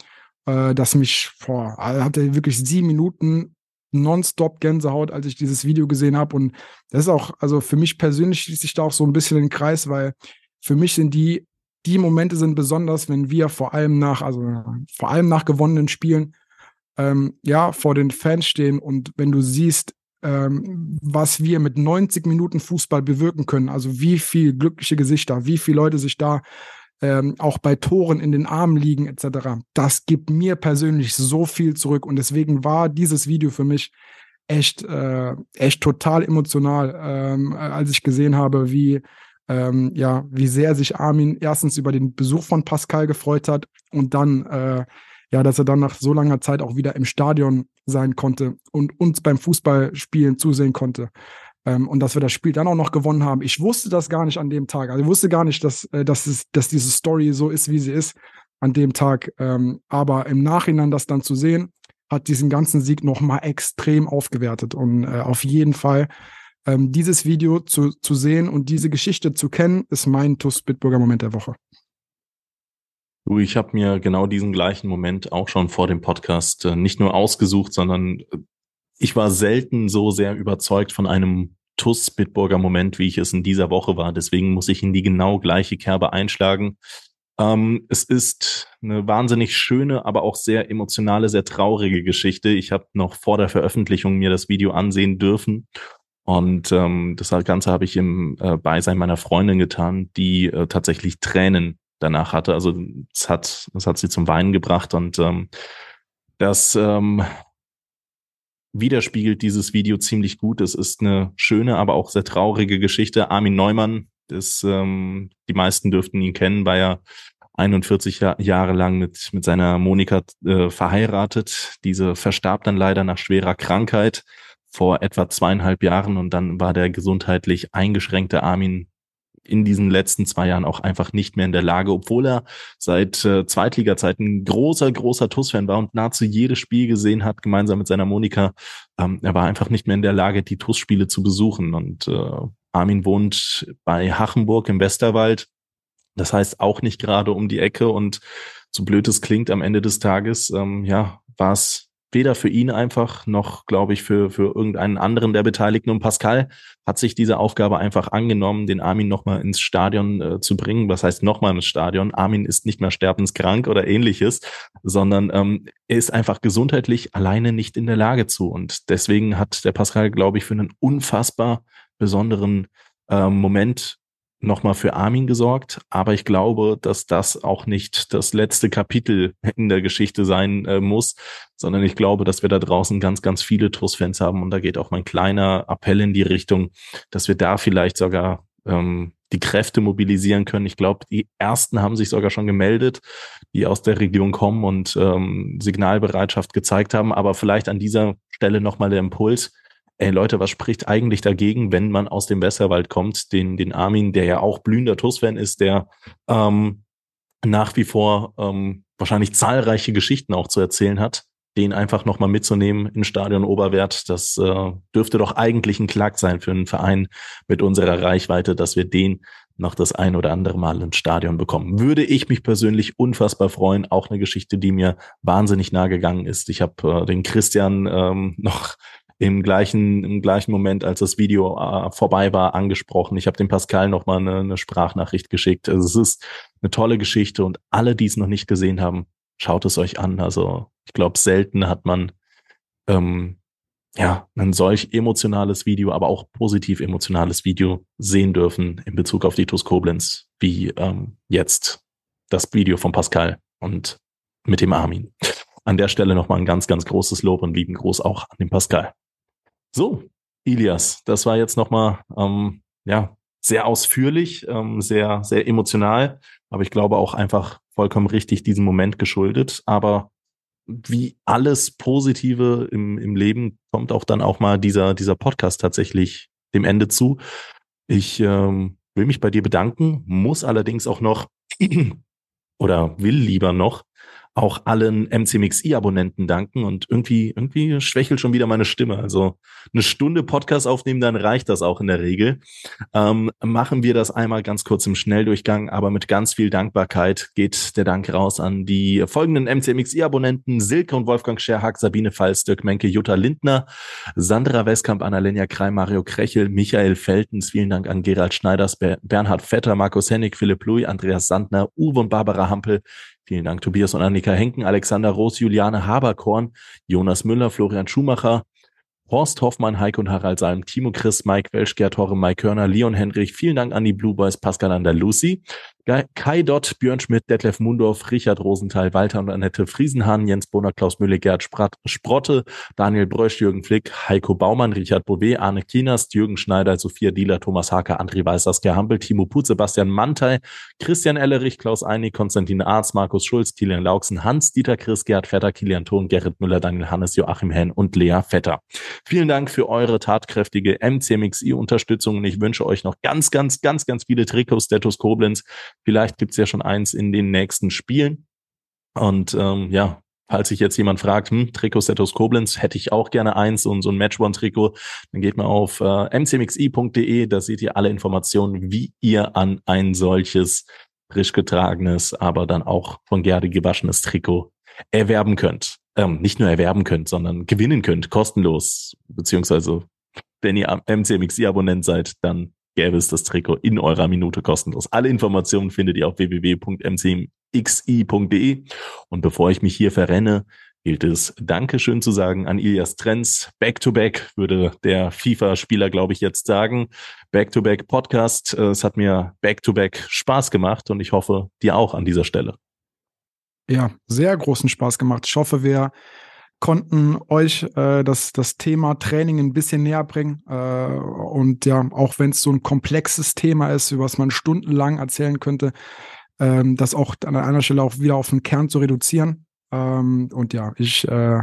äh, das mich, boah, hatte wirklich sieben Minuten nonstop Gänsehaut, als ich dieses Video gesehen habe. Und das ist auch, also für mich persönlich schließt sich da auch so ein bisschen den Kreis, weil für mich sind die die Momente sind besonders, wenn wir vor allem nach, also vor allem nach gewonnenen Spielen, ähm, ja, vor den Fans stehen und wenn du siehst, ähm, was wir mit 90 Minuten Fußball bewirken können, also wie viel glückliche Gesichter, wie viele Leute sich da ähm, auch bei Toren in den Armen liegen, etc. Das gibt mir persönlich so viel zurück und deswegen war dieses Video für mich echt, äh, echt total emotional, ähm, als ich gesehen habe, wie ähm, ja, wie sehr sich Armin erstens über den Besuch von Pascal gefreut hat und dann, äh, ja, dass er dann nach so langer Zeit auch wieder im Stadion sein konnte und uns beim Fußballspielen zusehen konnte. Ähm, und dass wir das Spiel dann auch noch gewonnen haben. Ich wusste das gar nicht an dem Tag. Also ich wusste gar nicht, dass, äh, dass, es, dass diese Story so ist, wie sie ist an dem Tag. Ähm, aber im Nachhinein das dann zu sehen, hat diesen ganzen Sieg nochmal extrem aufgewertet. Und äh, auf jeden Fall ähm, dieses Video zu, zu sehen und diese Geschichte zu kennen, ist mein TUS Bitburger Moment der Woche. Du, ich habe mir genau diesen gleichen Moment auch schon vor dem Podcast äh, nicht nur ausgesucht, sondern äh, ich war selten so sehr überzeugt von einem TUS Bitburger Moment, wie ich es in dieser Woche war. Deswegen muss ich in die genau gleiche Kerbe einschlagen. Ähm, es ist eine wahnsinnig schöne, aber auch sehr emotionale, sehr traurige Geschichte. Ich habe noch vor der Veröffentlichung mir das Video ansehen dürfen und ähm, das Ganze habe ich im äh, Beisein meiner Freundin getan, die äh, tatsächlich Tränen danach hatte. Also es hat, es hat sie zum Weinen gebracht und ähm, das ähm, widerspiegelt dieses Video ziemlich gut. Es ist eine schöne, aber auch sehr traurige Geschichte. Armin Neumann, das, ähm, die meisten dürften ihn kennen, war ja 41 Jahr, Jahre lang mit, mit seiner Monika äh, verheiratet. Diese verstarb dann leider nach schwerer Krankheit vor etwa zweieinhalb Jahren und dann war der gesundheitlich eingeschränkte Armin in diesen letzten zwei Jahren auch einfach nicht mehr in der Lage, obwohl er seit äh, Zweitliga-Zeiten großer, großer TUS-Fan war und nahezu jedes Spiel gesehen hat, gemeinsam mit seiner Monika. Ähm, er war einfach nicht mehr in der Lage, die TUS-Spiele zu besuchen. Und äh, Armin wohnt bei Hachenburg im Westerwald. Das heißt auch nicht gerade um die Ecke und so blöd es klingt, am Ende des Tages, ähm, ja, war es weder für ihn einfach noch, glaube ich, für, für irgendeinen anderen der Beteiligten. Und Pascal hat sich diese Aufgabe einfach angenommen, den Armin nochmal ins Stadion äh, zu bringen. Was heißt nochmal ins Stadion? Armin ist nicht mehr sterbenskrank oder ähnliches, sondern ähm, er ist einfach gesundheitlich alleine nicht in der Lage zu. Und deswegen hat der Pascal, glaube ich, für einen unfassbar besonderen äh, Moment nochmal für Armin gesorgt, aber ich glaube, dass das auch nicht das letzte Kapitel in der Geschichte sein äh, muss, sondern ich glaube, dass wir da draußen ganz, ganz viele TUS-Fans haben. Und da geht auch mein kleiner Appell in die Richtung, dass wir da vielleicht sogar ähm, die Kräfte mobilisieren können. Ich glaube, die ersten haben sich sogar schon gemeldet, die aus der Region kommen und ähm, Signalbereitschaft gezeigt haben, aber vielleicht an dieser Stelle nochmal der Impuls, ey Leute, was spricht eigentlich dagegen, wenn man aus dem Westerwald kommt, den, den Armin, der ja auch blühender TUS-Fan ist, der ähm, nach wie vor ähm, wahrscheinlich zahlreiche Geschichten auch zu erzählen hat, den einfach nochmal mitzunehmen in Stadion Oberwert, das äh, dürfte doch eigentlich ein Klack sein für einen Verein mit unserer Reichweite, dass wir den noch das ein oder andere Mal ins Stadion bekommen. Würde ich mich persönlich unfassbar freuen. Auch eine Geschichte, die mir wahnsinnig nah gegangen ist. Ich habe äh, den Christian ähm, [laughs] noch im gleichen, im gleichen Moment, als das Video äh, vorbei war, angesprochen. Ich habe dem Pascal nochmal eine, eine Sprachnachricht geschickt. Also es ist eine tolle Geschichte und alle, die es noch nicht gesehen haben, schaut es euch an. Also ich glaube, selten hat man ähm, ja ein solch emotionales Video, aber auch positiv emotionales Video sehen dürfen in Bezug auf die TuS Koblenz, wie ähm, jetzt das Video von Pascal und mit dem Armin. An der Stelle nochmal ein ganz, ganz großes Lob und lieben Gruß auch an den Pascal. So, Ilias, das war jetzt nochmal ähm, ja, sehr ausführlich, ähm, sehr, sehr emotional, aber ich glaube auch einfach vollkommen richtig diesem Moment geschuldet. Aber wie alles Positive im, im Leben kommt auch dann auch mal dieser, dieser Podcast tatsächlich dem Ende zu. Ich ähm, will mich bei dir bedanken, muss allerdings auch noch [clears throat] oder will lieber noch auch allen MCMXI-Abonnenten danken und irgendwie, irgendwie schwächelt schon wieder meine Stimme. Also eine Stunde Podcast aufnehmen, dann reicht das auch in der Regel. Ähm, machen wir das einmal ganz kurz im Schnelldurchgang, aber mit ganz viel Dankbarkeit geht der Dank raus an die folgenden MCMXI-Abonnenten Silke und Wolfgang Scherhack, Sabine Pfalz, Dirk Menke, Jutta Lindner, Sandra Westkamp, Annalena Kreim, Mario Krechel, Michael Feltens, vielen Dank an Gerald Schneiders, Bernhard Vetter, Markus Hennig, Philipp Louis, Andreas Sandner, Uwe und Barbara Hampel, Vielen Dank, Tobias und Annika Henken, Alexander Roos, Juliane Haberkorn, Jonas Müller, Florian Schumacher, Horst Hoffmann, Heike und Harald Salm, Timo Chris, Mike Welsch, Gerd Horre, Mike Körner, Leon Henrich. Vielen Dank an die Blue Boys, Pascal Lucy, Kai Dott, Björn Schmidt, Detlef Mundorf, Richard Rosenthal, Walter und Annette Friesenhahn, Jens Bonner, Klaus Mülle, Gerd Sprat, Sprotte, Daniel Brösch, Jürgen Flick, Heiko Baumann, Richard Bouvet, Arne Kienast, Jürgen Schneider, Sophia Dieler, Thomas Haker, André Weiß, Saskia Hampel, Timo Putz, Sebastian Mantei, Christian Ellerich, Klaus Einig, Konstantin Arz, Markus Schulz, Kilian Lauksen, Hans-Dieter Chris, Gerd Vetter, Kilian Thon, Gerrit Müller, Daniel Hannes, Joachim Henn und Lea Vetter. Vielen Dank für eure tatkräftige MCMXI-Unterstützung und ich wünsche euch noch ganz, ganz, ganz, ganz viele Trikots Status Koblenz. Vielleicht gibt's ja schon eins in den nächsten Spielen. Und ähm, ja, falls sich jetzt jemand fragt, hm, Trikot Setos Koblenz, hätte ich auch gerne eins und so ein Match One Trikot, dann geht mal auf äh, mcmxi.de, da seht ihr alle Informationen, wie ihr an ein solches frisch getragenes, aber dann auch von Gerde gewaschenes Trikot erwerben könnt. Ähm, nicht nur erwerben könnt, sondern gewinnen könnt, kostenlos, beziehungsweise wenn ihr MCMXI-Abonnent seid, dann gäbe es das Trikot in eurer Minute kostenlos. Alle Informationen findet ihr auf www.mcmxi.de. Und bevor ich mich hier verrenne, gilt es Dankeschön zu sagen an Ilias Trends. Back-to-back würde der FIFA-Spieler, glaube ich, jetzt sagen. Back-to-back Podcast. Es hat mir back-to-back Spaß gemacht und ich hoffe, dir auch an dieser Stelle. Ja, sehr großen Spaß gemacht. Ich hoffe, wir konnten euch äh, das, das Thema Training ein bisschen näher bringen. Äh, und ja, auch wenn es so ein komplexes Thema ist, über das man stundenlang erzählen könnte, ähm, das auch an einer Stelle auch wieder auf den Kern zu reduzieren. Ähm, und ja, ich äh,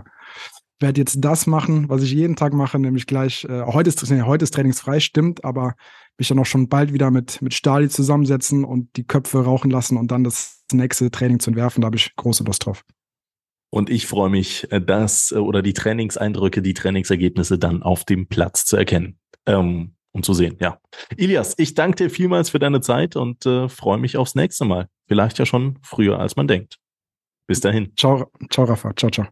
werde jetzt das machen, was ich jeden Tag mache, nämlich gleich, äh, heute, ist, nee, heute ist trainingsfrei, stimmt, aber mich dann auch schon bald wieder mit, mit Stali zusammensetzen und die Köpfe rauchen lassen und dann das nächste Training zu entwerfen. Da habe ich große Lust drauf. Und ich freue mich, äh, das äh, oder die Trainingseindrücke, die Trainingsergebnisse dann auf dem Platz zu erkennen. Ähm, um zu sehen, ja. Ilias, ich danke dir vielmals für deine Zeit und äh, freue mich aufs nächste Mal. Vielleicht ja schon früher, als man denkt. Bis dahin. Ciao, ciao Rafa. Ciao, ciao.